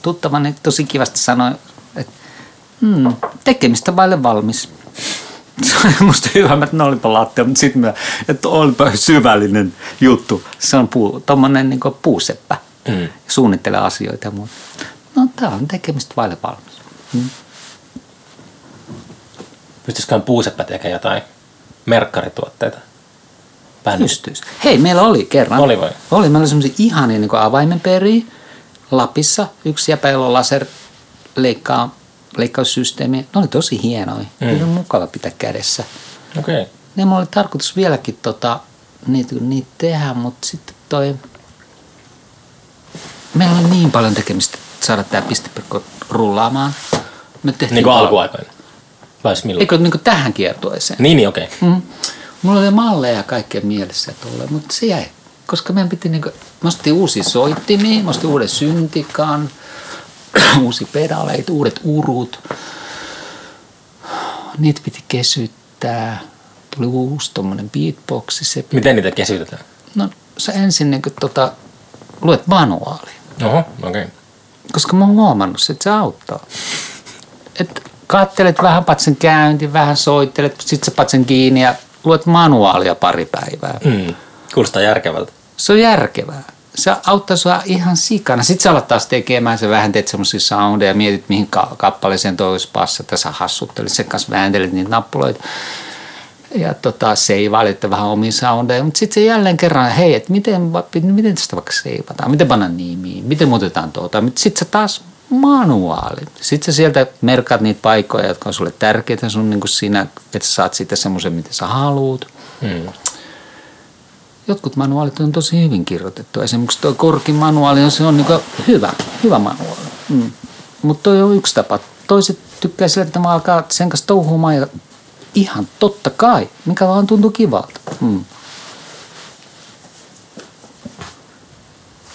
tuttavani tosi kivasti sanoi, että mm, tekemistä vaille valmis. Se [LAUGHS] oli musta hyvä, että ne olipa lattia, mutta sitten mä, että olipa syvällinen juttu. Se on puu, tommonen niin puuseppä. Mm. Suunnittelee asioita ja muuta. No tää on tekemistä vaille valmis. Mm. Pystyisiköhän puuseppä tekemään jotain merkkarituotteita? Bändi. Pystyisi. Hei, meillä oli kerran. Oli vai? Oli. Meillä oli semmoisia ihania niin avaimenperiä Lapissa. Yksi jäpäillä laser leikkaa, leikkaussysteemi. Ne oli tosi hienoja. Mm. Ne oli mukava pitää kädessä. Okei. Okay. Ne mulla oli tarkoitus vieläkin tota, niitä, niitä tehdä, mutta sitten toi... Meillä oli niin paljon tekemistä että saada tämä pistepirkko rullaamaan. Me tehtiin Niin kuin pal- alkuaikoina. Vai siis milloin? Eikö niin kuin tähän kiertueeseen? Niin, niin okei. Okay. Mm. Mulla oli malleja ja kaikkea mielessä tuolle, mutta se jäi. Koska meidän piti niinku, mä ostin uusia soittimia, mä ostin uuden syntikan, [CLEARS THROAT] uusia pedaleita, uudet urut. Niitä piti kesyttää. Tuli uusi tommonen beatboxi. Se, Miten niitä kesytetään? no sä ensin niinku tota, luet manuaali. Oho, okei. Okay. Koska mä oon huomannut, että se auttaa. Et kattelet vähän patsen käynti, vähän soittelet, sit sä patsen kiinni ja luet manuaalia pari päivää. Mm. Kuulostaa järkevältä. Se on järkevää. Se auttaa sua ihan sikana. Sitten sä alat taas tekemään, sä vähän teet semmoisia soundeja, mietit mihin ka- kappaleeseen toi olisi passata, sä hassuttelit sen kanssa, vääntelit niitä nappuloita. Ja tota, seivailit vähän omiin soundeja, mutta sitten se jälleen kerran, hei, että miten, miten tästä vaikka seivataan, miten panna nimiin, miten muutetaan tuota. Sitten sä taas manuaali. Sitten sä sieltä merkaat niitä paikkoja, jotka on sulle tärkeitä sun niin kuin että sä saat siitä semmoisen, mitä sä haluut. Mm. Jotkut manuaalit on tosi hyvin kirjoitettu. Esimerkiksi tuo Korkin manuaali, se on niin hyvä, hyvä manuaali. Mm. Mutta toi on yksi tapa. Toiset tykkää sillä, että mä alkaa sen kanssa touhumaan ja ihan totta kai, mikä vaan tuntuu kivalta. Mm.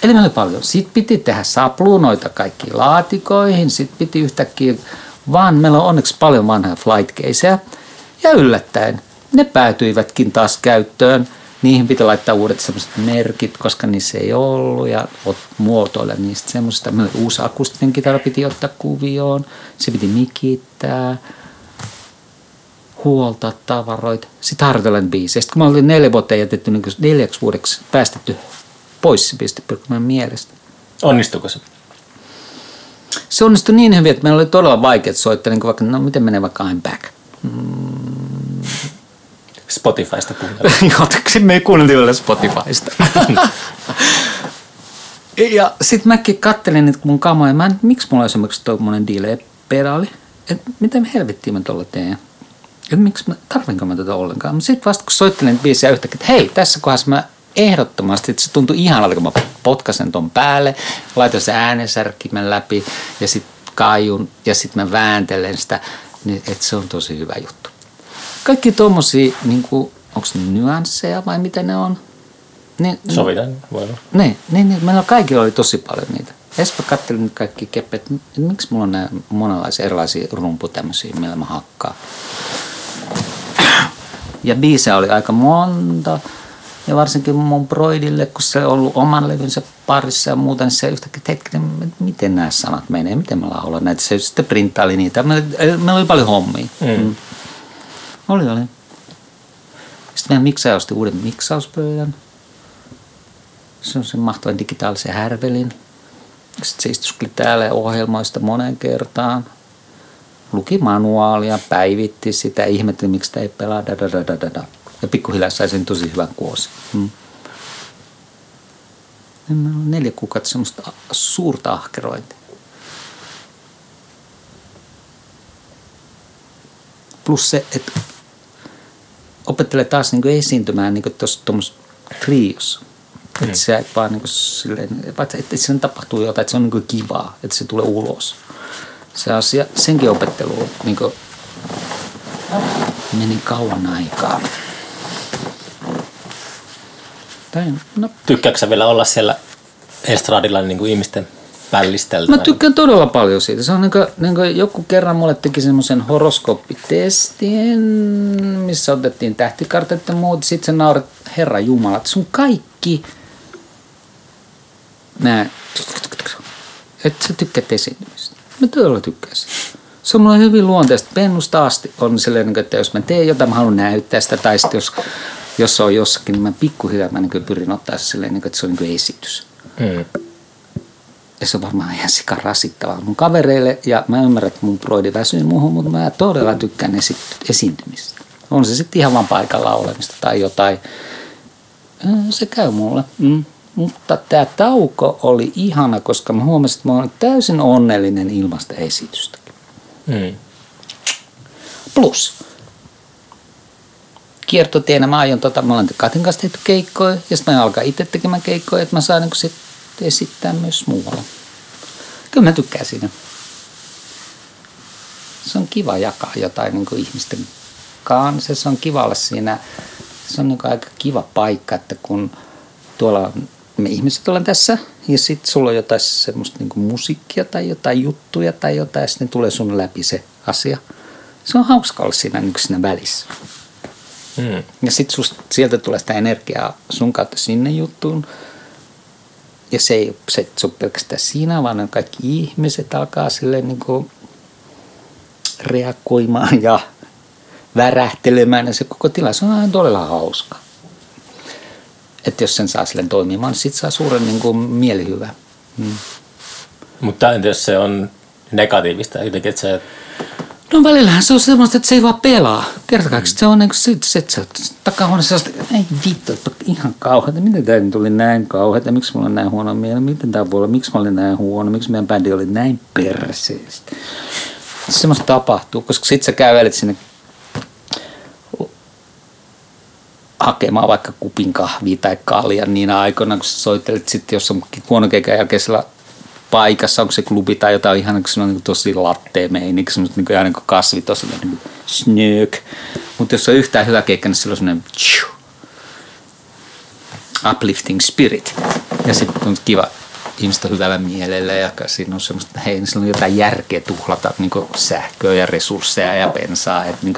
Eli meillä oli paljon. Sitten piti tehdä sapluunoita kaikkiin laatikoihin. Sitten piti yhtäkkiä, vaan meillä on onneksi paljon vanhoja flight Ja yllättäen ne päätyivätkin taas käyttöön. Niihin piti laittaa uudet semmoiset merkit, koska niissä ei ollut ja muotoilla niistä semmoista. Uusi akustinen kitara piti ottaa kuvioon. Se piti mikittää huolta tavaroita. Sitten harjoitellaan biisejä. Sitten kun mä olin neljä vuotta jätetty niin neljäksi vuodeksi päästetty pois se pistepirkkomen mielestä. Onnistuiko se? Se onnistui niin hyvin, että meillä oli todella vaikeat soittaa, niin vaikka, no miten menee vaikka I'm back. Mm. Spotifysta kuunneltiin. [LAUGHS] Jotenkin me ei kuunneltiin vielä Spotifysta. [LAUGHS] ja sitten mäkin kattelin niitä mun kamoja. Mä en, miksi mulla on esimerkiksi tuommoinen delay-pedaali? Että miten helvettiin mä tuolla teen? Että miksi mä, tarvinko mä tätä ollenkaan? Mutta sitten vasta kun soittelin biisiä yhtäkkiä, että hei, tässä kohdassa mä ehdottomasti, että se tuntui ihanalta, kun mä potkasen ton päälle, laitan sen äänensärkimen läpi ja sitten kaijun ja sitten mä vääntelen sitä, niin että se on tosi hyvä juttu. Kaikki tuommoisia, niin onko ne nyansseja vai mitä ne on? Niin, Sovitaan, voi olla. Niin, niin, niin, meillä kaikilla oli tosi paljon niitä. Espa katselin nyt kaikki keppet, että miksi mulla on näin monenlaisia erilaisia rumpu tämmöisiä, millä mä hakkaan. Ja biisejä oli aika monta. Ja varsinkin mun broidille, kun se on ollut oman levynsä parissa ja muuta, niin se yhtäkkiä, että hetkinen, miten nämä sanat menee, miten mä laulan näitä. Se sitten printtaili niitä. Meillä oli paljon hommia. Mm. Mm. Oli, oli. Sitten meidän miksaaja osti uuden miksauspöydän. Se on sen mahtavan digitaalisen härvelin. Sitten se istuskeli täällä ja ohjelmoi sitä monen kertaan. Luki manuaalia, päivitti sitä, ihmetteli miksi sitä ei pelaa. Da, da, da, da, da. Ja pikkuhiljaa sai sen tosi hyvän kuosi. Hmm. neljä kuukautta semmoista suurta ahkerointia. Plus se, että opettelee taas niin esiintymään niin tuossa triossa. Mm. Että se vaan niin silleen, että, että siinä tapahtuu jotain, että se on niin kivaa, että se tulee ulos. Se asia, senkin opettelu niin kuin, meni kauan aikaa. Tai, no. Tykkääksä vielä olla siellä estradilla niin kuin ihmisten pällisteltä? Mä tykkään todella paljon siitä. Se on niin kuin, niin kuin joku kerran mulle teki semmoisen horoskooppitestin, missä otettiin tähtikartat ja muut. Sitten se naurat, herra Jumala, että sun kaikki nää, että sä tykkäät esiintymistä. Mä todella tykkään sitä. Se on mulle hyvin luonteesta. Pennusta asti on sellainen, että jos mä teen jotain, mä haluan näyttää sitä. Tai sitten jos jos se on jossakin, niin mä pikkuhiljaa mä niin pyrin ottaa se silleen, niin että se on niin esitys. Mm. Ja se on varmaan ihan sika rasittavaa mun kavereille. Ja mä ymmärrän, että mun broidi väsyy muuhun, mutta mä todella tykkään esi- esiintymistä. On se sitten ihan vaan paikalla olemista tai jotain. Se käy mulle. Mm. Mutta tämä tauko oli ihana, koska mä huomasin, että mä olen täysin onnellinen ilmasta esitystäkin. Mm. Plus, kiertotienä mä aion, tota, mä olen Katin kanssa tehty keikkoja ja sitten mä alkaa itse tekemään keikkoja, että mä saan niin sit esittää myös muualla. Kyllä mä tykkään siinä. Se on kiva jakaa jotain niin ihmisten kanssa. Se on kiva olla siinä. Se on niin aika kiva paikka, että kun tuolla me ihmiset ollaan tässä ja sitten sulla on jotain semmoista niin musiikkia tai jotain juttuja tai jotain ja sitten tulee sun läpi se asia. Se on hauska olla siinä, niin siinä välissä. Mm. Ja sitten sieltä tulee sitä energiaa sun kautta sinne juttuun. Ja se ei se, ole pelkästään siinä, vaan kaikki ihmiset alkaa silleen niin kuin reagoimaan ja värähtelemään ja se koko tila, se on aina todella hauska. Että jos sen saa silleen toimimaan, niin sit saa suuren niin kuin, mielihyvä. Mm. Mutta entä jos se on negatiivista jotenkin, että se No välillähän se on semmoista, että se ei vaan pelaa. Kertokaa, se on niin kuin sit, sit, se takahuoneessa sellaista, ei vittu, että ihan kauheata. Miten tämä nyt oli näin kauheata? Miksi mulla on näin huono mieli? Miten tämä voi olla? Miksi mä olin näin huono? Miksi meidän bändi oli näin perseestä? Semmoista tapahtuu, koska sit sä kävelet sinne hakemaan vaikka kupin kahvia tai kaljan niinä aikoina, kun sä soittelet sitten, jos on huono keikan jälkeisellä paikassa, onko se klubi tai jotain ihan se on niin tosi latte meininki, semmoista niin ihan niin kuin kasvi tosi niin kuin snöök. Mutta jos on yhtään hyvä keikka, niin sillä on semmoinen uplifting spirit. Ja sitten on kiva, ihmiset on hyvällä mielellä ja siinä on semmoista, hei, niin on jotain järkeä tuhlata niin sähköä ja resursseja ja bensaa, että niin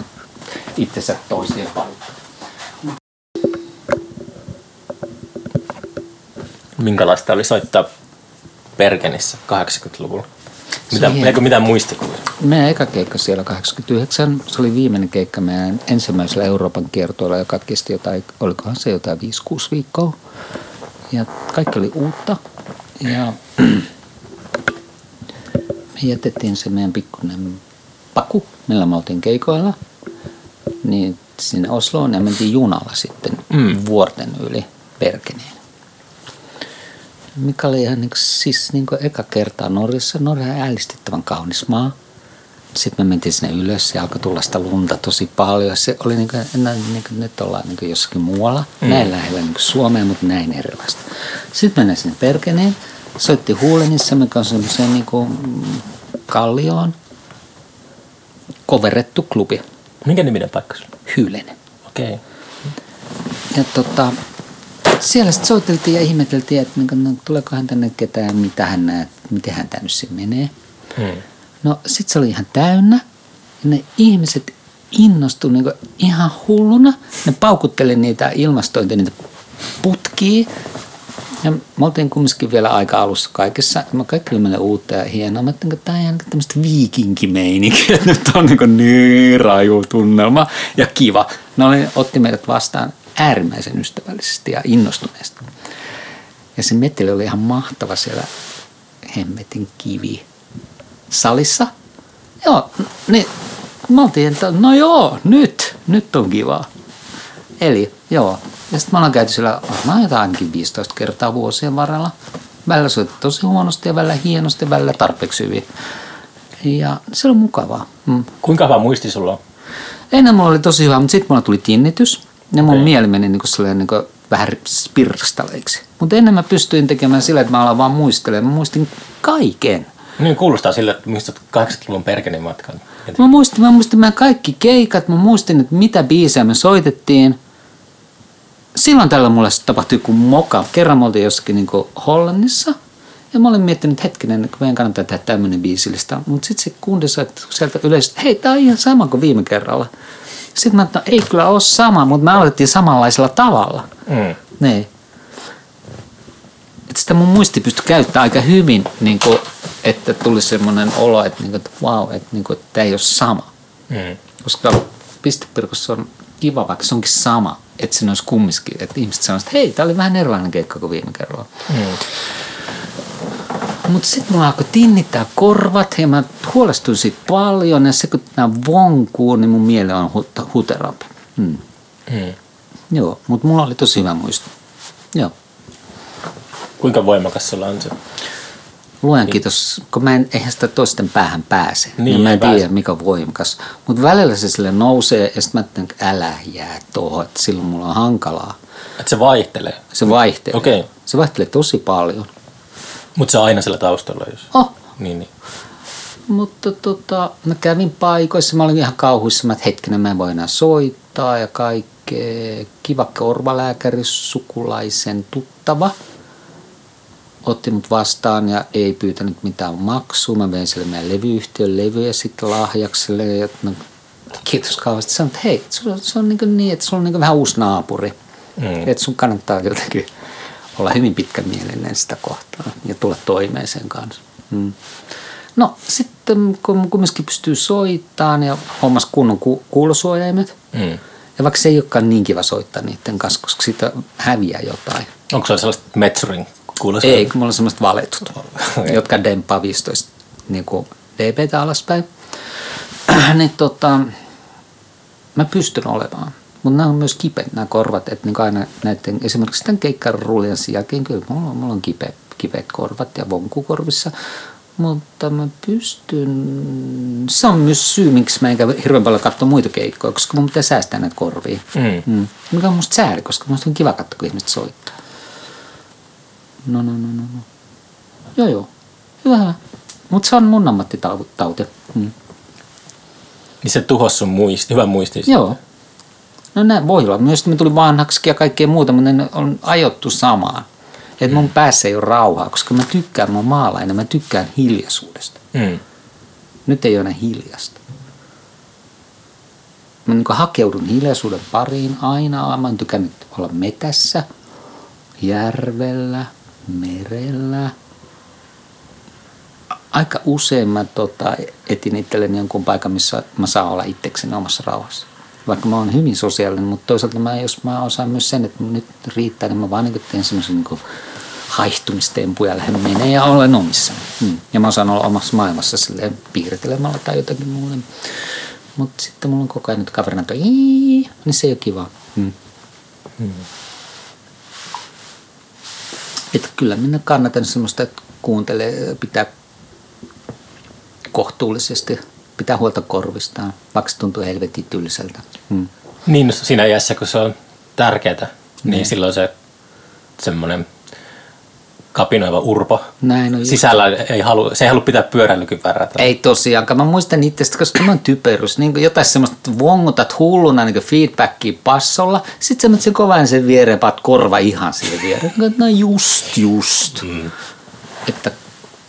itsensä toisien paljon. Minkälaista oli soittaa Bergenissä 80-luvulla? Mitä, eikö mitään muistikuvia? Meidän eka keikka siellä 89, se oli viimeinen keikka meidän ensimmäisellä Euroopan kiertoilla, joka kesti jotain, olikohan se jotain 5-6 viikkoa. Ja kaikki oli uutta. Ja me jätettiin se meidän pikkuinen paku, millä me oltiin keikoilla, niin sinne Osloon ja mentiin junalla sitten mm. vuorten yli Bergeniin mikä oli ihan niin kuin, siis niin kuin eka kertaa Norjassa. Norja on ällistyttävän kaunis maa. Sitten me mentiin sinne ylös ja alkoi tulla sitä lunta tosi paljon. Se oli niin kuin, niin kuin nyt ollaan niin kuin jossakin muualla. Mm. Näin lähellä niin kuin Suomea, mutta näin erilaista. Sitten mennään sinne Perkeneen. Soitti Huulenissa, mikä on semmoiseen niin kuin kallioon. Koverettu klubi. Minkä niminen paikka se Hyylenen. Okei. Okay. Ja tota, siellä sitten soiteltiin ja ihmeteltiin, että niin, no, tuleekohan tänne ketään, mitä hän näet, miten hän tänne menee. Hmm. No sitten se oli ihan täynnä ja ne ihmiset innostuivat niin ihan hulluna. Ne paukutteli niitä ilmastointia, niitä putkia. Ja me oltiin kumminkin vielä aika alussa kaikessa. Me kaikki oli meille uutta ja hienoa. Mä että tämä on tämmöistä viikinkimeininkiä. [LAUGHS] Nyt on niin, niin raju tunnelma ja kiva. Ne oli, otti meidät vastaan äärimmäisen ystävällisesti ja innostuneesti. Ja se metteli oli ihan mahtava siellä hemmetin kivi salissa. Joo, niin mä oltiin, että no joo, nyt, nyt on kiva. Eli joo, ja sitten mä olen käyty siellä varmaan jotain ainakin 15 kertaa vuosien varrella. Välillä soitti tosi huonosti ja välillä hienosti ja välillä tarpeeksi hyvin. Ja se oli mukavaa. Mm. Kuinka hyvä muisti sulla on? Ennen mulla oli tosi hyvä, mutta sitten mulla tuli tinnitys. Ja mun okay. mieli meni niin kuin niin kuin vähän spirstaleiksi. Mutta ennen mä pystyin tekemään sillä, että mä alan vaan muistelemaan. Mä muistin kaiken. Niin kuulostaa sillä, että muistat 80-luvun Perkenin matkan. Mä muistin, mä muistin mä kaikki keikat, mä muistin, että mitä biisejä me soitettiin. Silloin tällä mulle tapahtui joku moka. Kerran me oltiin jossakin niin Hollannissa. Ja mä olin miettinyt, hetkinen, kun meidän kannattaa tehdä tämmöinen biisilista. Mutta sitten se kundi sieltä yleisesti, hei, tää on ihan sama kuin viime kerralla. Sitten mä että ei kyllä ole sama, mutta me aloitettiin samanlaisella tavalla. Mm. Niin. Että sitä mun muisti pystyi käyttämään aika hyvin, niin kuin, että tuli semmoinen olo, että, niin kuin, että wow, että, niin kuin, että tämä ei ole sama. Mm. Koska pistepirkossa on kiva, vaikka se onkin sama, että se olisi kumminkin, että ihmiset sanoisivat, että hei, tämä oli vähän erilainen keikka kuin viime kerralla. Mm. Mutta sitten mulla alkoi tinnittää korvat ja mä huolestuin siitä paljon. Ja se kun nämä vonkuu, niin mun miele on huterampi. Hmm. Hmm. Joo, mutta mulla oli tosi hyvä muisto. Joo. Kuinka voimakas sulla on se? Luojan niin. kiitos, kun mä en, eihän sitä toisten päähän pääse. Niin, niin mä en tiedä, mikä on voimakas. Mutta välillä se sille nousee ja sitten mä ajattelen, että älä jää tuohon, että silloin mulla on hankalaa. Että se vaihtelee? Se vaihtelee. Okay. Se vaihtelee tosi paljon. Mutta se on aina siellä taustalla, jos... Oh. Niin, niin. Mutta tota, mä kävin paikoissa, mä olin ihan kauhuissa, että hetkinen mä en voi enää soittaa ja kaikkea. Kiva korvalääkäri, sukulaisen tuttava otti mut vastaan ja ei pyytänyt mitään maksua. Mä vein sille meidän levyyhtiön levyjä sitten lahjakselle ja no, kiitos kauheasti. Sanoin, että hei, se on, se on niin, niin, että sulla on niin vähän uusi naapuri. Mm. Että sun kannattaa jotenkin olla hyvin pitkämielinen sitä kohtaa ja tulla toimeen sen kanssa. Mm. No sitten kun kumminkin pystyy soittamaan ja hommas kunnon ku- kuulosuojaimet. Mm. Ja vaikka se ei olekaan niin kiva soittaa niiden kanssa, koska siitä häviää jotain. Onko se sellaista Metsurin kuulosta? Ei, kun mulla on semmoiset valetut, [LAUGHS] jotka dempaa 15 niin kuin dBtä alaspäin. [CLEARS THROAT] niin tota, mä pystyn olemaan. Mutta nämä on myös kipeät nämä korvat, että niin aina näiden, esimerkiksi tämän keikkarulianssin jälkeen kyllä mulla on, mulla on kipe, kipeät korvat ja vonkukorvissa. Mutta mä pystyn, se on myös syy, miksi mä enkä hirveän paljon katso muita keikkoja, koska mun pitää säästää näitä korvia. Mm. Mm. Mikä on musta sääli, koska musta on kiva katsoa, kun ihmiset soittaa. No, no, no, no, no. Joo, joo. Hyvä. Mutta se on mun ammattitauti. Mm. Niin se tuhos sun muisti, hyvä muisti. Joo. No näin voi olla. Myös me tuli vanhaksi ja kaikkea muuta, mutta ne on ajottu samaan. Et mun päässä ei ole rauhaa, koska mä tykkään, mä oon maalainen, mä tykkään hiljaisuudesta. Mm. Nyt ei ole enää hiljasta. Mä niin hakeudun hiljaisuuden pariin aina. Mä oon tykännyt olla metässä, järvellä, merellä. Aika usein mä tota, etin itselleni jonkun paikan, missä mä saan olla itsekseni omassa rauhassa. Vaikka mä oon hyvin sosiaalinen, mutta toisaalta mä, jos mä osaan myös sen, että nyt riittää, niin mä vaan niin teen semmoisen niin haihtumistempuja ja lähden menee ja olen omissa. Mm. Ja mä osaan olla omassa maailmassa silleen piirtelemällä tai jotakin muuta. Mutta sitten mulla on koko ajan nyt kaverina toi, "Ii", niin se ei ole kiva. Mm. Että kyllä minä kannatan semmoista, että kuuntelee, pitää kohtuullisesti, pitää huolta korvistaan, vaikka se tuntuu helvetin tylsältä. Mm. Niin siinä iässä, kun se on tärkeää, niin silloin se semmoinen kapinoiva urpo Näin on just. sisällä ei halu, se ei halua pitää pyöräilykypärää. Ei tosiaankaan. Mä muistan itsestä, koska mä oon typerys. Niin jotain semmoista, että vongutat hulluna niin feedbackia passolla. Sitten sä menet sen kovan sen viereen, paat korva ihan siihen viereen. No just, just. Mm. Että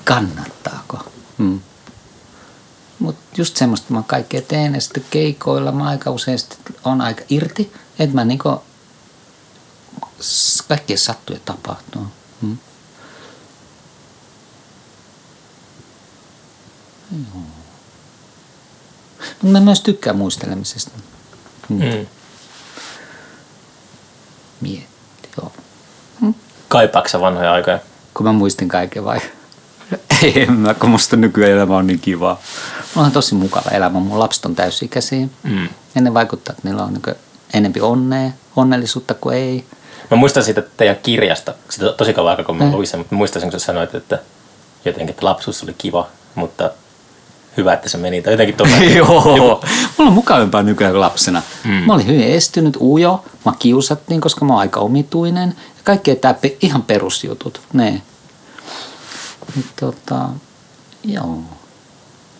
kannattaako. Mm. Mutta just semmoista mä kaikkea teen. Ja sitten keikoilla mä aika usein on aika irti. Että mä niinku, kaikkea sattuu ja tapahtuu. Mm. Mutta mä myös tykkään muistelemisesta. Mm. Mietti, joo. Kaipaatko sä vanhoja aikoja? Kun mä muistin kaiken vai? Ei [LAUGHS] en mä, kun musta nykyelämä on niin kivaa. Mulla on tosi mukava elämä. Mun lapset on täysikäisiä. Mm. Ja ne vaikuttaa, että niillä on niin enempi onnea, onnellisuutta kuin ei. Mä muistan siitä teidän kirjasta, sitä tosi kauan aikaa kun mä Mm. luin sen, mutta muistan kun sä sanoit, että jotenkin että lapsuus oli kiva, mutta hyvä, että se meni. Tai jotenkin tuolla. [LAUGHS] Joo. Mulla on mukavampaa nykyään kuin lapsena. Mm. Mä olin hyvin estynyt, ujo, mä kiusattiin, koska mä oon aika omituinen. Ja kaikkea tää pe- ihan perusjutut. Ne. Niin tota, joo.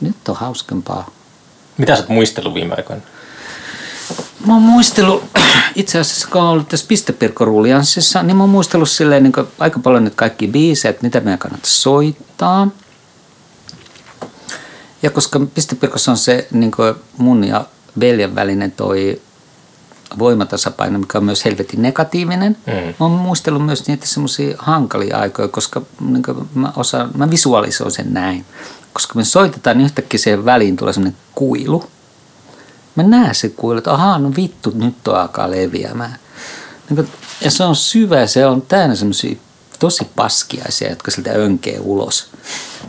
Nyt on hauskempaa. Mitä sä oot muistellut viime aikoina? Mä oon muistellut, [CLEARS THROAT] itse asiassa kun oon ollut tässä pistepirkkorulianssissa, niin mä oon muistellut silleen niin aika paljon nyt kaikki biisejä, että mitä meidän kannattaa soittaa. Ja koska pistepirkossa on se niin mun ja veljen välinen toi voimatasapaino, mikä on myös helvetin negatiivinen. Mm. Mä oon muistellut myös niitä semmoisia hankalia aikoja, koska niin mä, osaan, mä visualisoin sen näin. Koska me soitetaan, niin yhtäkkiä siihen väliin tulee semmoinen kuilu. Mä näen se kuilu, että ahaa, no vittu, nyt tuo alkaa leviämään. Niin kuin, ja se on syvä, se on täynnä semmoisia tosi paskiaisia, jotka siltä önkee ulos.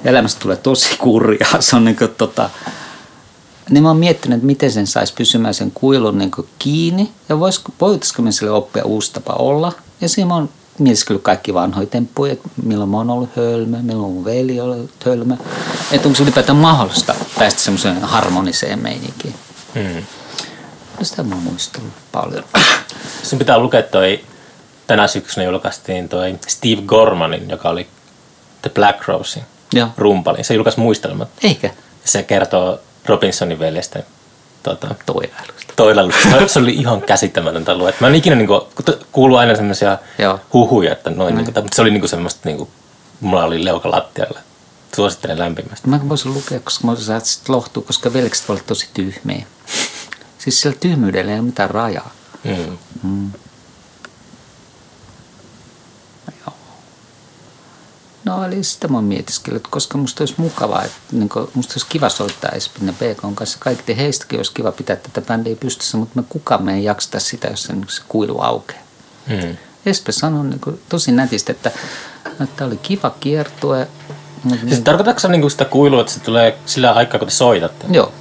Elämästä tulee tosi kurjaa. Se on niin kuin, tota, niin mä oon miettinyt, että miten sen saisi pysymään sen kuilun niin kiinni. Ja voisiko, voitaisiko me sille oppia uusi tapa olla. Ja siinä mä oon mietiskellyt kaikki vanhoja temppuja, että milloin mä oon ollut hölmö, milloin mun veli on ollut hölmö. Että onko se ylipäätään mahdollista päästä semmoiseen harmoniseen meininkiin. Mm. No sitä mä oon muistellut paljon. Sun pitää lukea toi, tänä syksynä julkaistiin toi Steve Gormanin, joka oli The Black Rosein rumpali. Se julkaisi muistelmat. Eikä Se kertoo Robinsonin veljesten tota, toivailusta. toilailusta. [LAUGHS] Se oli ihan käsittämätöntä lua. Mä en ikinä niinku, kuullut aina semmoisia huhuja, että noin, niinku, mutta se oli niinku semmoista, niinku, mulla oli leuka lattialla. Suosittelen lämpimästi. Mä voisin lukea, koska mä saat sitten lohtua, koska veljekset voi olla tosi tyhmiä. [LAUGHS] Siis sillä tyhmyydellä ei ole mitään rajaa. Mm. Joo. No eli sitä mä mietiskellyt, koska musta olisi mukavaa, että niin kuin, musta olisi kiva soittaa Espinä BK kanssa. Kaikki heistäkin olisi kiva pitää tätä bändiä pystyssä, mutta me kukaan me ei jaksata sitä, jos se, niin se kuilu aukeaa. Mm. Espe sanoi niin kuin, tosi nätisti, että, että oli kiva kiertue. Siis niin- tarkoitatko se niinku sitä kuilua, että se tulee sillä aikaa, kun te soitatte? Joo,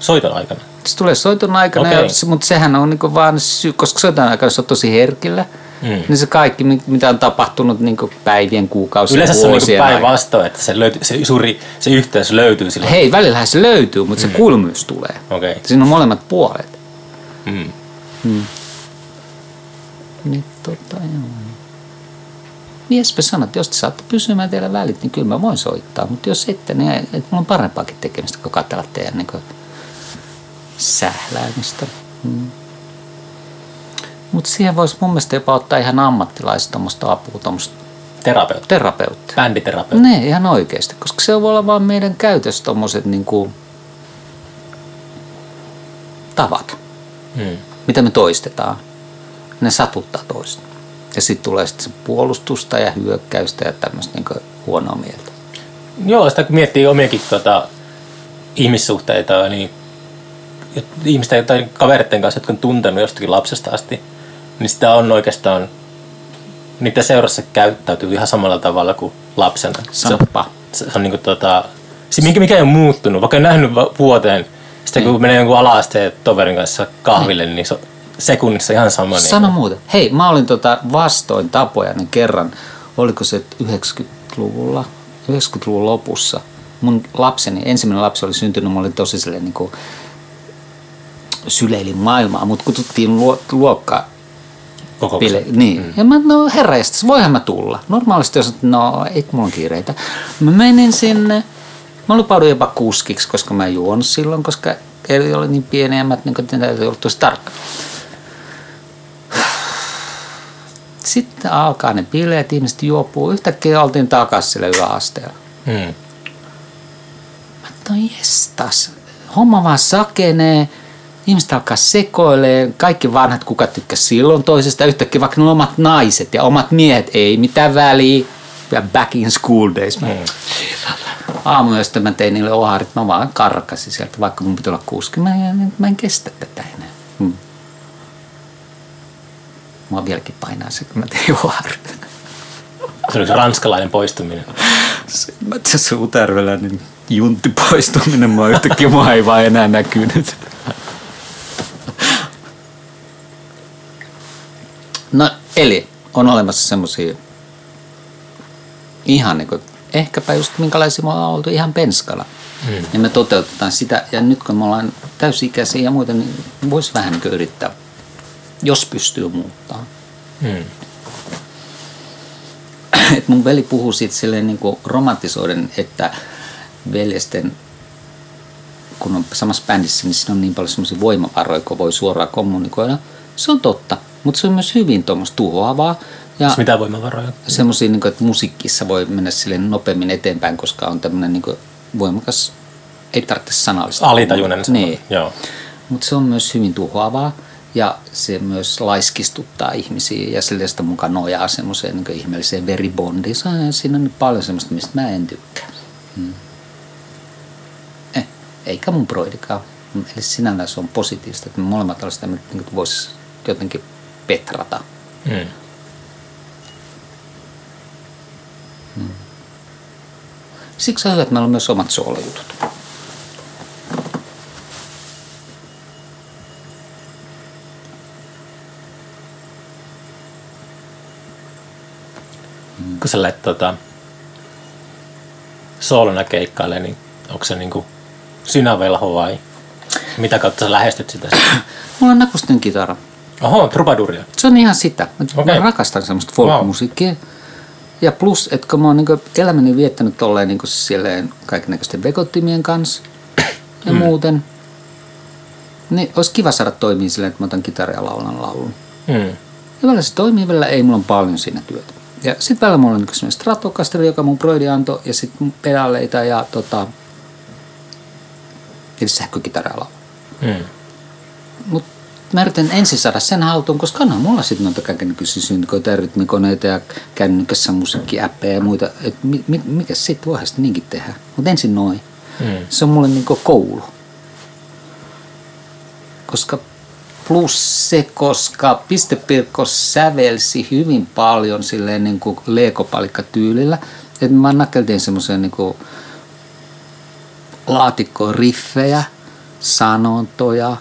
Soiton aikana? se tulee soiton aikana, Okei. ja, mutta sehän on niin vaan syy, koska soiton aikana se on tosi herkillä. Mm. Niin se kaikki, mi- mitä on tapahtunut niin päivien, kuukausien, Yleensä se on aikana. päinvastoin, että se, löytyy, se, suuri, se yhteys löytyy sillä. Hei, välillähän se löytyy, mutta se kuilu myös tulee. Okei. Okay. Siinä on molemmat puolet. Mm. Niin tota joo. Miespä sanoi, että jos te saatte pysymään teillä välit, niin kyllä mä voin soittaa. Mutta jos ette, niin ei- että mulla on parempaakin tekemistä kuin katsella teidän niin sähläämistä. Mm. Mutta siihen voisi mun mielestä jopa ottaa ihan ammattilaista tuommoista apua, tuommoista Terapeutti. terapeuttia. Bänditerapeutti. Ne, ihan oikeasti, koska se voi olla vaan meidän käytössä tommoset niinku tavat, Mm. mitä me toistetaan. Ne satuttaa toista. Ja sitten tulee sitten se puolustusta ja hyökkäystä ja tämmöistä niinku huonoa mieltä. Joo, sitä kun miettii omiakin tota, ihmissuhteita, niin ihmisten tai kaveritten kanssa, jotka on tuntenut jostakin lapsesta asti, niin sitä on oikeastaan, niitä seurassa käyttäytyy ihan samalla tavalla kuin lapsena. Sanoppa. se, se on niinku tota, se mikä, mikä ei ole muuttunut, vaikka on nähnyt vuoteen, sitten kun menee jonkun ala-asteen toverin kanssa kahville, niin se on sekunnissa ihan sama. Sano niin muuten. Hei, mä olin tota vastoin tapoja niin kerran, oliko se 90-luvulla, 90-luvun lopussa. Mun lapseni, ensimmäinen lapsi oli syntynyt, mä olin tosi silleen niin kuin syleilin maailmaa, mutta kutsuttiin luo, luokka kokouksen. Pile, niin. Mm. Ja mä, no herra voihan mä tulla. Normaalisti jos, no ei, kun mulla on kiireitä. Mä menin sinne. Mä lupaudun jopa kuskiksi, koska mä en juonut silloin, koska eli oli niin pieni ja mä niin kuin, täytyy olla tosi tarkka. Sitten alkaa ne bileet, ihmiset juopuu. Yhtäkkiä oltiin takaisin sillä yläasteella. Mm. No jestas, homma vaan sakenee, ihmiset alkaa sekoilee, kaikki vanhat kuka tykkäs silloin toisesta, yhtäkkiä vaikka ne omat naiset ja omat miehet, ei mitään väliä. Ja back in school days. Mä, Aamuyöstä mä tein niille oharit, mä vaan karkasin sieltä, vaikka mun pitää olla 60, ja mä en kestä tätä enää. Hmm. Mua vieläkin painaa se, kun mä tein oharit. Se oli se ranskalainen poistuminen. Se- Mä se suutarveläinen juntti poistuminen, mä yhtäkkiä mua ei vaan enää näkynyt. No eli on olemassa semmosia ihan niin kuin, ehkäpä just minkälaisia me ollaan oltu ihan penskalla. Mm. Ja me toteutetaan sitä, ja nyt kun me ollaan täysi-ikäisiä ja muita, niin voisi vähän niin yrittää, jos pystyy muuttaa. Mm. [CLEARS THROAT] Et mun veli puhuu siitä silleen niin kuin romantisoiden, että veljesten, kun on samassa bändissä, niin siinä on niin paljon semmoisia voimavaroja, kun voi suoraan kommunikoida. Se on totta, mutta se on myös hyvin tuommoista tuhoavaa. Ja mitä voimavaroja? semmoisia, niin että musiikissa voi mennä silleen nopeammin eteenpäin, koska on tämmöinen niin voimakas, ei tarvitse sanallista. Alitajuinen. Niin. Joo. Mutta se on myös hyvin tuhoavaa ja se myös laiskistuttaa ihmisiä ja sille sitä mukaan nojaa semmoiseen niin ihmeelliseen veribondiin. Se on- Siinä on nyt paljon semmoista, mistä mä en tykkää. Hmm. Eh, eikä mun broidikaan. Eli sinällään se on positiivista, että me molemmat olisimme että voisi jotenkin petrata. Mm. Siksi on hyvä, että meillä on myös omat soolojutut. Kun sä lähdet tota, soolona keikkailemaan, niin onko se niinku synävelho vai mitä kautta sä lähestyt sitä? Mulla on nakusten kitara. Oho, trubaduria. Se on ihan sitä. Mä Okei. rakastan semmoista folkmusiikkia. Ja plus, että kun mä oon niin elämäni viettänyt tolleen niin silleen kaikennäköisten vekottimien kanssa ja mm. muuten, niin olisi kiva saada toimia silleen, että mä otan kitaria ja laulan laulun. Mm. Ja välillä se toimii, välillä ei, mulla on paljon siinä työtä. Ja sitten välillä mulla on niin semmoinen Stratocaster, joka mun broidi antoi, ja sitten pedaleita ja tota, eli sähkökitaria ja laulu. Mm. Mutta mä yritän ensin saada sen haltuun, koska on mulla sitten noita kaikenlaisia syntikoita, rytmikoneita ja kännykässä musiikkiäppejä ja muita. Et mi, mi, mikä sitten voi sitten niinkin tehdä. Mutta ensin noin. Mm. Se on mulle niin koulu. Koska plus se, koska Pistepirkko sävelsi hyvin paljon silleen niin kuin leekopalikkatyylillä. Että mä nakeltiin semmoisen niin kuin laatikkoon riffejä, sanontoja,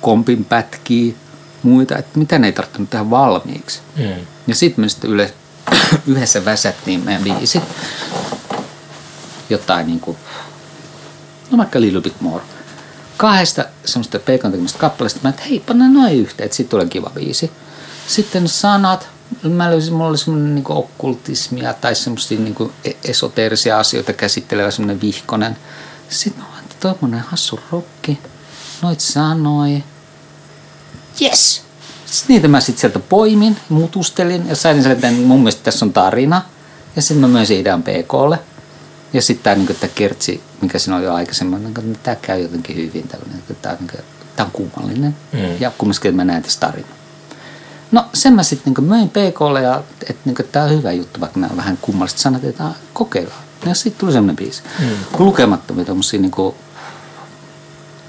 kompin pätkiä, muita, että mitä ne ei tarvittanut tehdä valmiiksi. Mm. Ja sitten me sitten yle, [CLEARS THROAT] yhdessä väsättiin meidän biisit. Jotain niin kuin, no vaikka Little Bit More. Kahdesta semmoista peikon tekemistä kappaleesta, mä että hei, panna noin yhteen, että siitä tulee kiva biisi. Sitten sanat, mä löysin, mulla oli semmoinen niin okkultismia tai semmoisia niin e-, esoteerisia asioita käsittelevä semmoinen vihkonen. Sitten mä vaan, tuommoinen hassu rokki, noit sanoi. Yes! Sitten niitä mä sitten sieltä poimin, mutustelin ja sain sen, että mun mielestä tässä on tarina. Ja sitten mä myönsin idean PKlle. Ja sitten tämä niin kertsi, mikä siinä oli jo aikaisemmin, niin tämä käy jotenkin hyvin. Tällainen, tämä, niin kuin, tämä on kummallinen. Mm. Ja kumminkin mä näen tässä tarina. No sen mä sitten niin möin PKlle ja että niin tämä on hyvä juttu, vaikka nämä vähän kummalliset sanat, että kokeillaan. Ja sitten tuli semmoinen biisi. Mm. Lukemattomia tommosia niin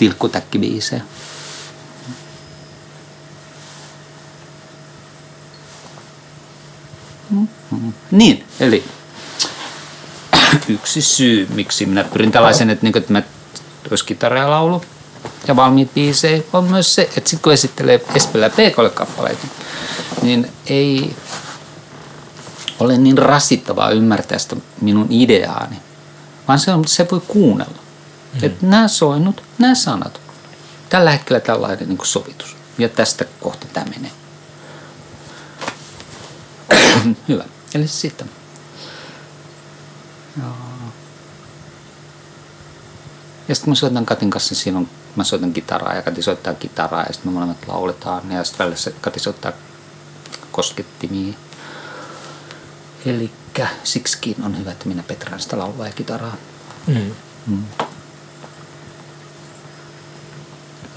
tilkkutäkkibiisejä. Mm-hmm. Niin, eli yksi syy, miksi minä pyrin tällaisen, että, niin että mä olisi kitara ja laulu ja valmiit biisejä, on myös se, että sitten kun esittelee Espelä PKlle kappaleita, niin ei ole niin rasittavaa ymmärtää sitä minun ideaani, vaan se, on, se voi kuunnella. Mm. Että nämä soinut, nämä sanat, tällä hetkellä tällainen niin sovitus. Ja tästä kohta tämä menee. [CLEARS THROAT] Hyvä. Eli sitten. Ja sitten mä soitan Katin kanssa, siinä on, mä soitan kitaraa ja Kati soittaa kitaraa ja sitten me molemmat lauletaan ja sitten välissä Kati soittaa koskettimia. Eli siksikin on hyvä, että minä petraan sitä laulua ja kitaraa. Mm. Mm.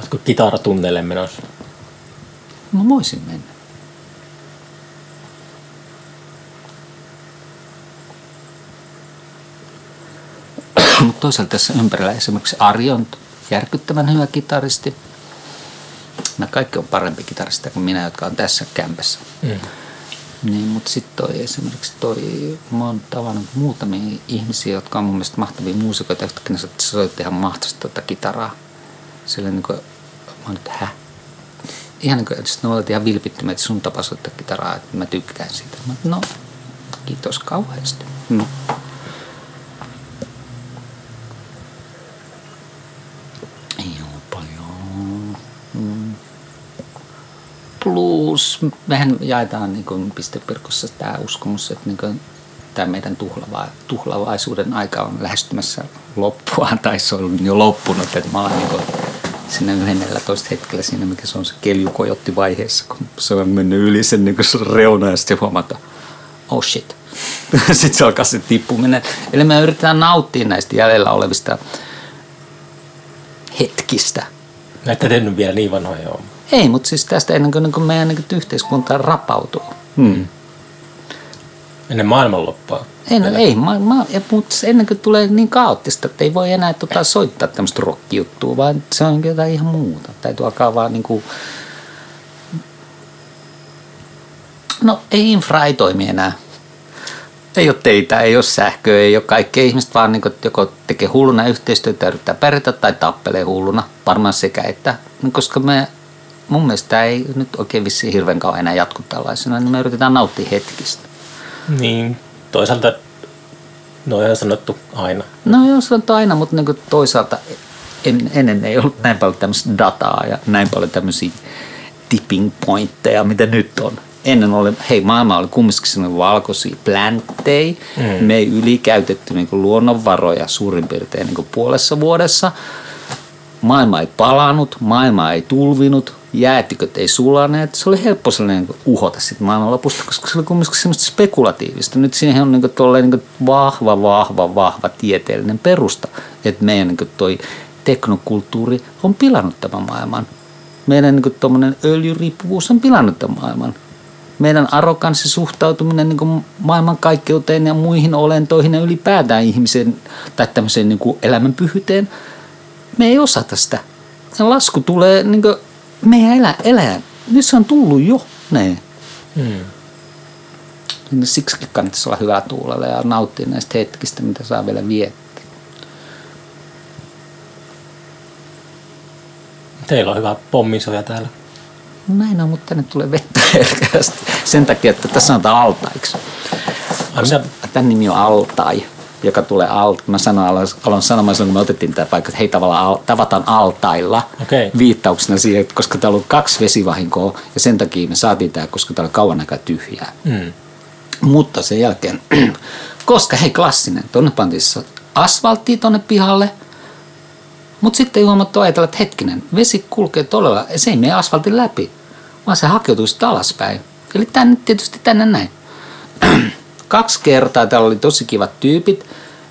Oletko kitaratunnelle menossa? No voisin mennä. [COUGHS] Mutta toisaalta tässä ympärillä esimerkiksi Ari on järkyttävän hyvä kitaristi. Nämä kaikki on parempi kitaristi kuin minä, jotka on tässä kämpässä. Mm. Niin, mutta sitten toi esimerkiksi toi, mä oon tavannut muutamia ihmisiä, jotka on mun mielestä mahtavia muusikoita, jotka ne soitti ihan mahtavasti tuota kitaraa. Sillä niin kuin, mä oon, että hä? Ihan niin kuin, että ne olivat ihan vilpittömiä, että sun tapa soittaa kitaraa, että mä tykkään siitä. Mä, no, kiitos kauheasti. No. plus mehän jaetaan niin kuin pistepirkossa tämä uskomus, että niin kuin tämä meidän tuhlava, tuhlavaisuuden aika on lähestymässä loppua, tai se on jo loppunut, että mä olen niin siinä 11 hetkellä siinä, mikä se on se keljukojotti vaiheessa, kun se on mennyt yli sen niin se reuna ja sitten huomata, oh shit. [LAUGHS] sitten se alkaa se tippuminen. Eli me yritetään nauttia näistä jäljellä olevista hetkistä. Näitä tehnyt vielä niin vanhoja joo. Ei, mutta siis tästä ennen kuin, niin kuin meidän niin kuin yhteiskunta rapautuu. Hmm. Ennen maailmanloppua. Ei, no, ei ma, ma, mutta ennen kuin tulee niin kaoottista, että ei voi enää tota, soittaa tämmöistä rock-juttua, vaan se on jotain ihan muuta. Täytyy alkaa vaan niin kuin... No ei infra ei toimi enää. Ei ole teitä, ei ole sähköä, ei ole kaikkea. Ihmiset vaan niin kuin, joko tekee hulluna yhteistyötä yrittää pärjätä tai tappelee hulluna. Varmaan sekä että, koska me mun mielestä ei nyt oikein vissiin hirveän kauan enää jatku tällaisena, niin me yritetään nauttia hetkistä. Niin, toisaalta no on sanottu aina. No joo, sanottu aina, mutta niin toisaalta en, ennen ei ollut näin paljon tämmöistä dataa ja näin paljon tämmöisiä tipping pointteja, mitä nyt on. Ennen oli, hei maailma oli kumminkin sellainen valkoisia plänttejä. Mm. Me ei ylikäytetty niin luonnonvaroja suurin piirtein niin puolessa vuodessa. Maailma ei palannut, maailma ei tulvinut, jäätiköt ei sulaneet. Se oli helppo sellainen uhota sitten maailman lopusta, koska se oli kumminkin semmoista spekulatiivista. Nyt siihen on niin kuin, niin vahva, vahva, vahva tieteellinen perusta, että meidän niin toi teknokulttuuri on pilannut tämän maailman. Meidän niin tuommoinen öljyriippuvuus on pilannut tämän maailman. Meidän arroganssi suhtautuminen niin maailmankaikkeuteen ja muihin olentoihin ja ylipäätään ihmisen tai tämmöiseen niin elämänpyhyyteen, me ei osata sitä. Ja lasku tulee niin meidän elä, elää. Nyt se on tullut jo. Ne. Niin siksi kannattaisi olla hyvä tuulella ja nauttia näistä hetkistä, mitä saa vielä viettää. Teillä on hyvä pommisoja täällä. No näin on, mutta tänne tulee vettä [LAUGHS] herkästi. Sen takia, että tässä sanotaan altaiksi. Tämän nimi on Altai, joka tulee alt. Mä sanon, aloin, aloin sanomaan silloin, kun me otettiin tämä paikka, että hei tavallaan al, tavataan altailla okay. viittauksena siihen, että koska täällä on kaksi vesivahinkoa ja sen takia me saatiin tämä, koska täällä on kauan aikaa tyhjää. Mm. Mutta sen jälkeen, [CLEARS THROAT] koska hei klassinen, tuonne pantiin asfalttia tuonne pihalle, mutta sitten ei huomattu ajatella, että hetkinen, vesi kulkee todella, se ei mene asfaltin läpi, vaan se hakeutuu sitten alaspäin. Eli tänne, tietysti tänne näin. [CLEARS THROAT] Kaksi kertaa täällä oli tosi kivat tyypit.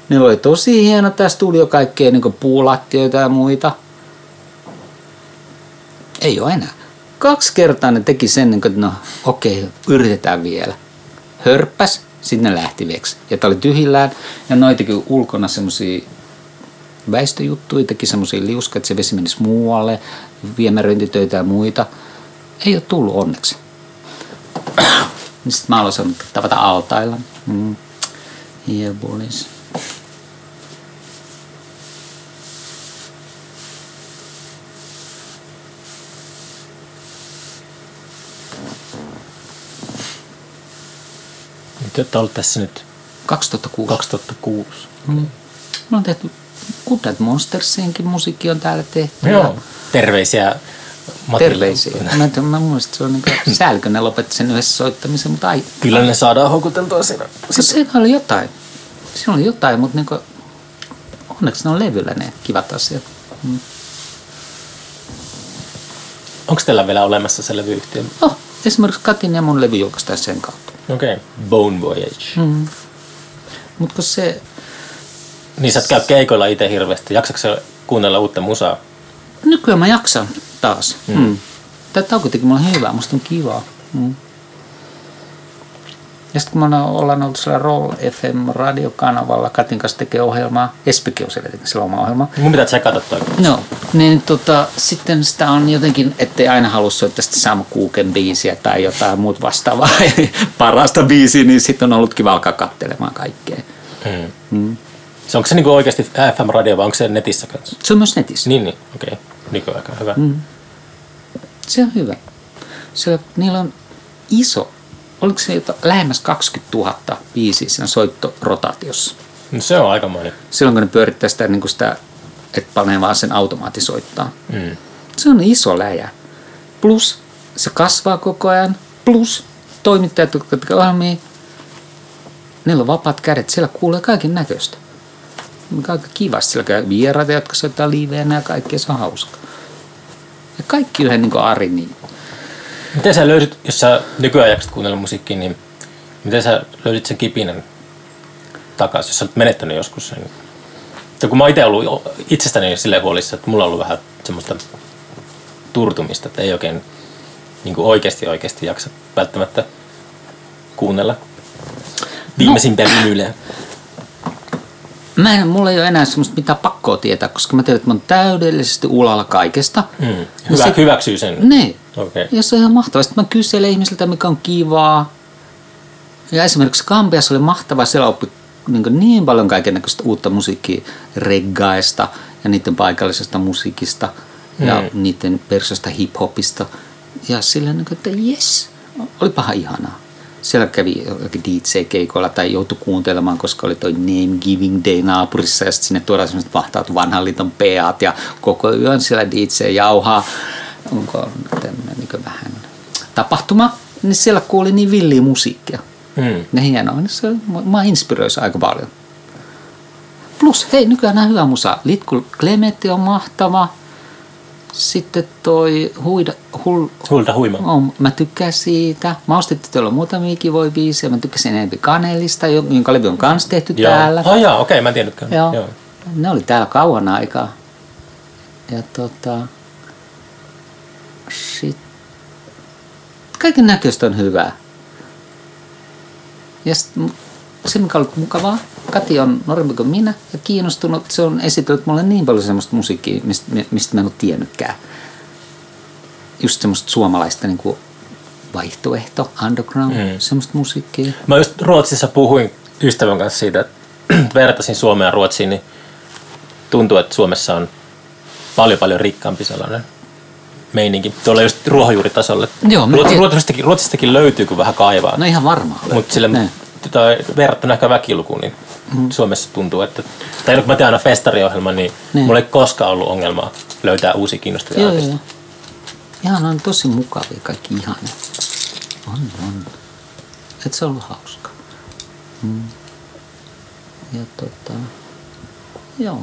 Ne oli tosi hieno, tässä tuli jo kaikkea niin puulattioita ja muita. Ei ole enää. Kaksi kertaa ne teki sen, niin kuin, että no okei, okay, yritetään vielä hörppäs, sitten ne lähti veksi. Ja tää oli tyhjillään ja noitakin ulkona semmosia väistöjuttuja, teki semmoisia liuska, että se vesi menisi muualle, viemäröintitöitä ja muita. Ei ole tullut onneksi. Niin sitten mä aloin tavata altailla. Mm. Te olette ollut tässä nyt 2006. 2006. Mm. Mä oon tehty Good Monstersiinkin musiikki on täällä tehty. Joo. Terveisiä Matille. Terveisiä. Mä, mä muistan, että se on [LAUGHS] niin säälikö ne lopetti sen yhdessä soittamisen, mutta ai. Kyllä ne saadaan houkuteltua siinä. Siis siinä oli jotain. Siinä oli jotain, mutta niin kuin, onneksi ne on levyllä ne kivat asiat. Mm. Onko teillä vielä olemassa se levyyhtiö? Oh, esimerkiksi Katin ja mun levy julkaistaan sen kautta. Okei, okay. Bone Voyage. Mm. Mutta se... Niin sä et käy keikoilla itse hirveästi. Jaksatko kuunnella uutta musaa? Nykyään mä jaksan taas. Mm. Mm. Tämä tauko teki mulle hyvää, musta on kivaa. Mm. Ja sitten kun me ollaan ollut siellä Roll FM-radiokanavalla, Katin kanssa tekee ohjelmaa, Espikin on siellä sillä oma ohjelma. Mun pitää tsekata toi. No, niin tota, sitten sitä on jotenkin, ettei aina halua soittaa sitä Sam Cooken biisiä tai jotain muut vastaavaa [LAUGHS] parasta biisiä, niin sitten on ollut kiva alkaa katselemaan kaikkea. Mm. Mm. Se onko se niinku oikeasti FM-radio vai onko se netissä kanssa? Se on myös netissä. Niin, niin. okei. Okay. Nykyaika, hyvä. Mm. Se on hyvä. Se, niillä on iso oliko se jotain, lähemmäs 20 000 biisiä siinä soittorotaatiossa. No se on aika moni. Silloin kun ne pyörittää sitä, niin sitä että panee vaan sen automaatisoittaa. Mm. Se on iso läjä. Plus se kasvaa koko ajan. Plus toimittajat, jotka tekevät ohjelmia, niillä on vapaat kädet. Siellä kuulee kaiken näköistä. Aika kivasti. Siellä käy vieraita, jotka soittaa liiveenä ja kaikkea. Se on hauska. Ja kaikki yhden niin Ari niin Miten sä löysit, jos sä nykyään jaksat kuunnella musiikkia, niin miten sä löydit sen kipinän takaisin, jos sä olet menettänyt joskus sen? Ja kun mä itse ollut itsestäni silleen huolissa, että mulla on ollut vähän semmoista turtumista, että ei oikein niin kuin oikeasti oikeasti jaksa välttämättä kuunnella viimeisintä no. Mä en, mulla ei ole enää semmoista mitään pakkoa tietää, koska mä tiedän, että mä oon täydellisesti ulalla kaikesta. Mm. Hyvä, se, hyväksyy sen. Niin. Okay. Ja se on ihan mahtavaa. Sitten mä kyselen ihmisiltä, mikä on kivaa. Ja esimerkiksi Kampiassa oli mahtavaa, siellä oppi niin, niin paljon kaikenlaista uutta musiikkia reggaista ja niiden paikallisesta musiikista mm. ja niiden persoista hiphopista. Ja sillä niin että jes, paha ihanaa siellä kävi DJ-keikoilla tai joutui kuuntelemaan, koska oli toi Name Giving Day naapurissa ja sitten sinne tuodaan semmoiset vahtaat vanhan liiton peat ja koko yön siellä DJ jauhaa. Onko tämmöinen niin vähän tapahtuma, niin siellä kuuli niin villiä musiikkia. Mm. Ne hienoa, niin se mä inspiroisi aika paljon. Plus, hei, nykyään on hyvä musa. Litkul Clemetti on mahtava. Sitten toi huida, hul, Hulta huima. On, mä tykkään siitä. Mä ostin tuolla muutamia kivoja biisejä. Mä tykkäsin enemmän Kanelista, jonka levy on kanssa tehty joo. täällä. Oh, joo, okei, okay, mä en tiennytkään. Joo. joo. Ne oli täällä kauan aikaa. Ja tota... kaiken näköistä on hyvää. Ja sit, se, mikä on ollut mukavaa, Kati on nuorempi kuin minä ja kiinnostunut. Se on esitellyt mulle niin paljon semmoista musiikkia, mistä, mistä mä en ole tiennytkään. Just semmoista suomalaista niin kuin vaihtoehto, underground, mm. semmoista musiikkia. Mä just Ruotsissa puhuin ystävän kanssa siitä, että vertasin Suomea ja Ruotsiin, niin tuntuu, että Suomessa on paljon paljon rikkaampi sellainen meininki. Tuolla just ruohonjuuritasolle. Joo, Ruotsistakin, Ruotsistakin löytyy, kun vähän kaivaa. No ihan varmaan. Mutta sille Ne. Tota, verrattuna ehkä väkilukuun, niin mm. Suomessa tuntuu, että... Tai kun mä teen aina festariohjelman, niin, Niin. mulla ei koskaan ollut ongelmaa löytää uusia kiinnostavia Joo, joo, artisteja. joo. Ihan on tosi mukavia kaikki ihania. On, on. Et se on ollut hauska. Mm. Ja tota, joo.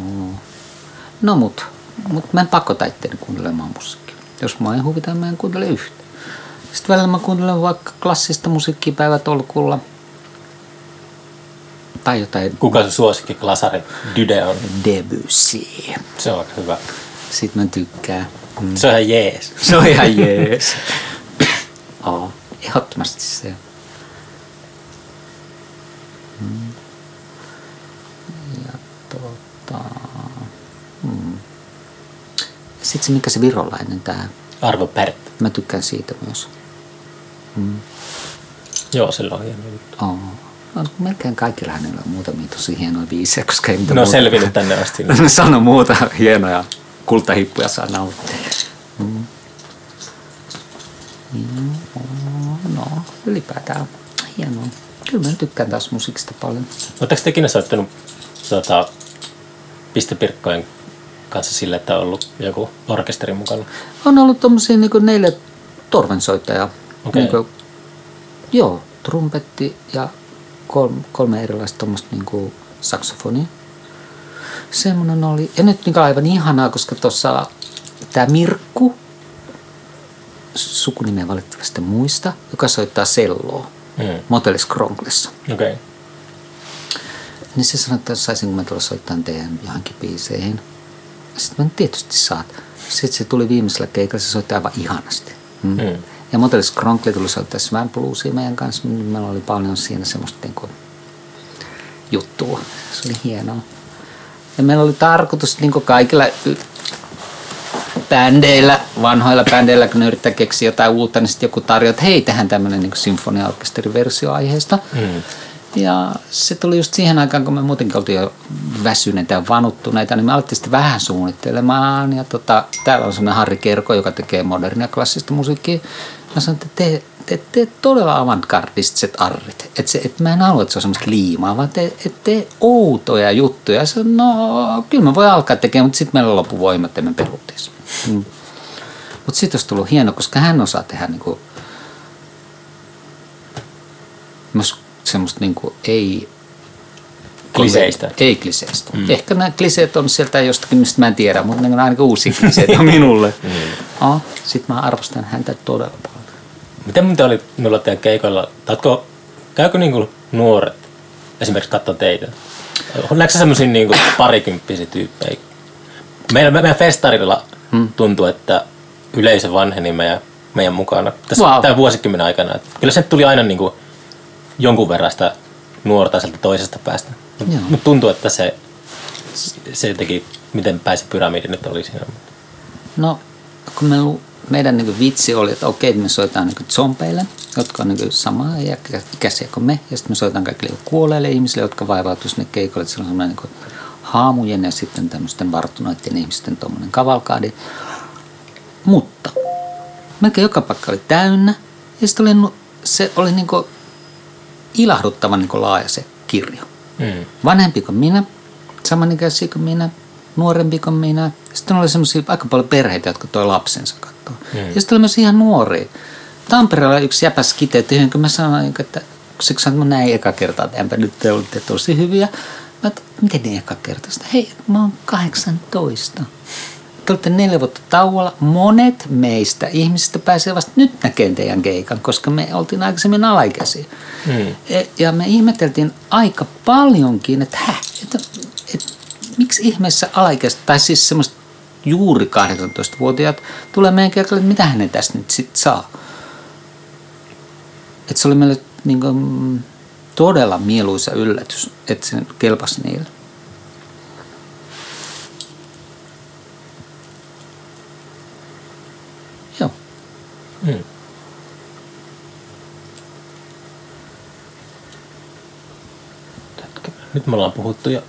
No mut, mut mä en pakota itseäni kuuntelemaan musiikkia. Jos mä en huvita, mä en kuuntele yhtä. Sitten välillä mä kuuntelen vaikka klassista musiikkia päivätolkulla. Tai jotain Kuka se suosikki klasari Dyde on? Debussy. Se on aika hyvä. Sitten mä tykkään. Mm. Se on ihan jees. Se on ihan jees. [COUGHS] Aa, ehdottomasti se. Mm. Ja tota... Mm. Sitten se, mikä se virolainen tää. Arvo Pärt. Mä tykkään siitä myös. Joo, sillä on hieno juttu. Aa. On melkein kaikilla hänellä on muutamia tosi hienoja biisejä, koska ei mitään Ne on muuta- selvinnyt tänne asti. [LAUGHS] Sano muuta hienoja kultahippuja saa nauttia. Mm. No, ylipäätään hienoa. Kyllä mä tykkään taas musiikista paljon. Oletteko te ikinä soittanut tota, pistepirkkojen kanssa sillä, että on ollut joku orkesteri mukana? On ollut tommosia niinku neljä torvensoittajaa. Okei. Niinku, joo, trumpetti ja kolme, kolme erilaista tommoista niinku saksofonia. Semmoinen oli. Ja nyt niinku aivan ihanaa, koska tuossa tämä Mirkku, sukunimeä valitettavasti muista, joka soittaa selloa Mm. Motelis Kronklessa. Okei. Okay. Niin se sanoi, että saisinko mä tulla soittamaan teidän johonkin biiseihin. Sitten mä tietysti saat. Sitten se tuli viimeisellä keikalla, se soitti aivan ihanasti. Mm. Mm. Ja Motelis Kronkli tuli soittaa Swan Bluesia meidän kanssa. niin Meillä oli paljon siinä semmoista niin kuin, juttua. Se oli hienoa. Ja meillä oli tarkoitus niin kuin kaikilla bändeillä, vanhoilla bändeillä, kun ne yrittää keksiä jotain uutta, niin sitten joku tarjoaa, että hei, tehdään tämmöinen niin sinfoniaorkesteriversio aiheesta. Mm. Ja se tuli just siihen aikaan, kun me muutenkin oltiin jo väsyneitä ja vanuttuneita, niin me alettiin sitten vähän suunnittelemaan. Ja tota, täällä on semmoinen Harri Kerko, joka tekee modernia klassista musiikkia. Mä sanoin, että te, te teet todella avantgardistiset arrit. Et se, et mä en halua, että se on semmoista liimaa, vaan te, et tee outoja juttuja. Se, no, kyllä mä voin alkaa tekemään, mutta sitten meillä loppu voimat ja me peruttiin. Mm. Mutta sitten olisi tullut hieno, koska hän osaa tehdä niinku, myös semmoista niinku, ei Kliseistä. Ei kliseistä. Mm. Ehkä nämä kliseet on sieltä jostakin, mistä mä en tiedä, mutta ne on ainakin uusia kliseitä [LAUGHS] minulle. mm. oh, Sitten mä arvostan häntä todella paljon. Miten muuten oli minulla teidän keikoilla? Taatko, käykö niinku nuoret esimerkiksi katsoa teitä? Näetkö semmoisia niinku parikymppisiä tyyppejä? Meidän, meidän festarilla hmm. tuntuu, että yleisö vanheni meidän, meidän mukana tässä Wow. tämän vuosikymmenen aikana. Et Kyllä se tuli aina niinku jonkun verran sitä nuorta sieltä toisesta päästä. Mutta mut tuntuu, että se, se jotenkin, miten pääsi pyramidi nyt oli siinä. No, kun me lu- meidän niin vitsi oli, että okei, me soitaan niin zombeille, jotka on niin samaa ikäisiä kuin me, ja sitten me soitaan kaikille kuolleille ihmisille, jotka vaivautuisivat sinne keikolle, että se on semmoinen niin haamujen ja sitten tämmöisten varttuneiden ihmisten tuommoinen kavalkaadi. Mutta melkein joka paikka oli täynnä, ja sitten oli, se oli niin ilahduttavan niin laaja se kirjo. Mm. Vanhempi kuin minä, samanikäisiä kuin minä, nuorempi kuin minä. Sitten oli semmoisia aika paljon perheitä, jotka toi lapsensa katsoa. Mm. Ja sitten oli myös ihan nuoria. Tampereella yksi jäpäs kiteytti kun mä sanoin, että kun se sanoi, että näin eka kertaa, että enpä nyt te olitte tosi hyviä. Mä että miten niin eka kertaa? Sitten, hei, mä oon 18. Te olette neljä vuotta tauolla. Monet meistä ihmisistä pääsee vasta nyt näkemään teidän keikan, koska me oltiin aikaisemmin alaikäisiä. Mm. Ja me ihmeteltiin aika paljonkin, että hä, että, että miksi ihmeessä alaikäiset, tai siis semmoiset juuri 18-vuotiaat tulee meidän keikalle, että mitä ne tässä nyt sitten saa. että se oli meille niin kuin, todella mieluisa yllätys, että se kelpasi niille. Joo. Mm. Nyt me ollaan puhuttu jo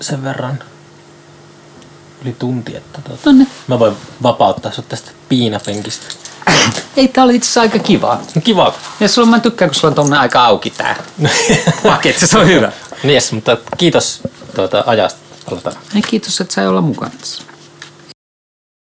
sen verran yli tunti, että tuota, mä voin vapauttaa sut tästä piinapenkistä. Ei, tää oli itse asiassa aika kiva. No kiva. Ja sulla mä tykkään, kun sulla on tommonen aika auki tää paketti, se on hyvä. [LAUGHS] Yes, mutta kiitos tuota, ajasta. Aloitetaan. Hei, kiitos, että sai olla mukana tässä.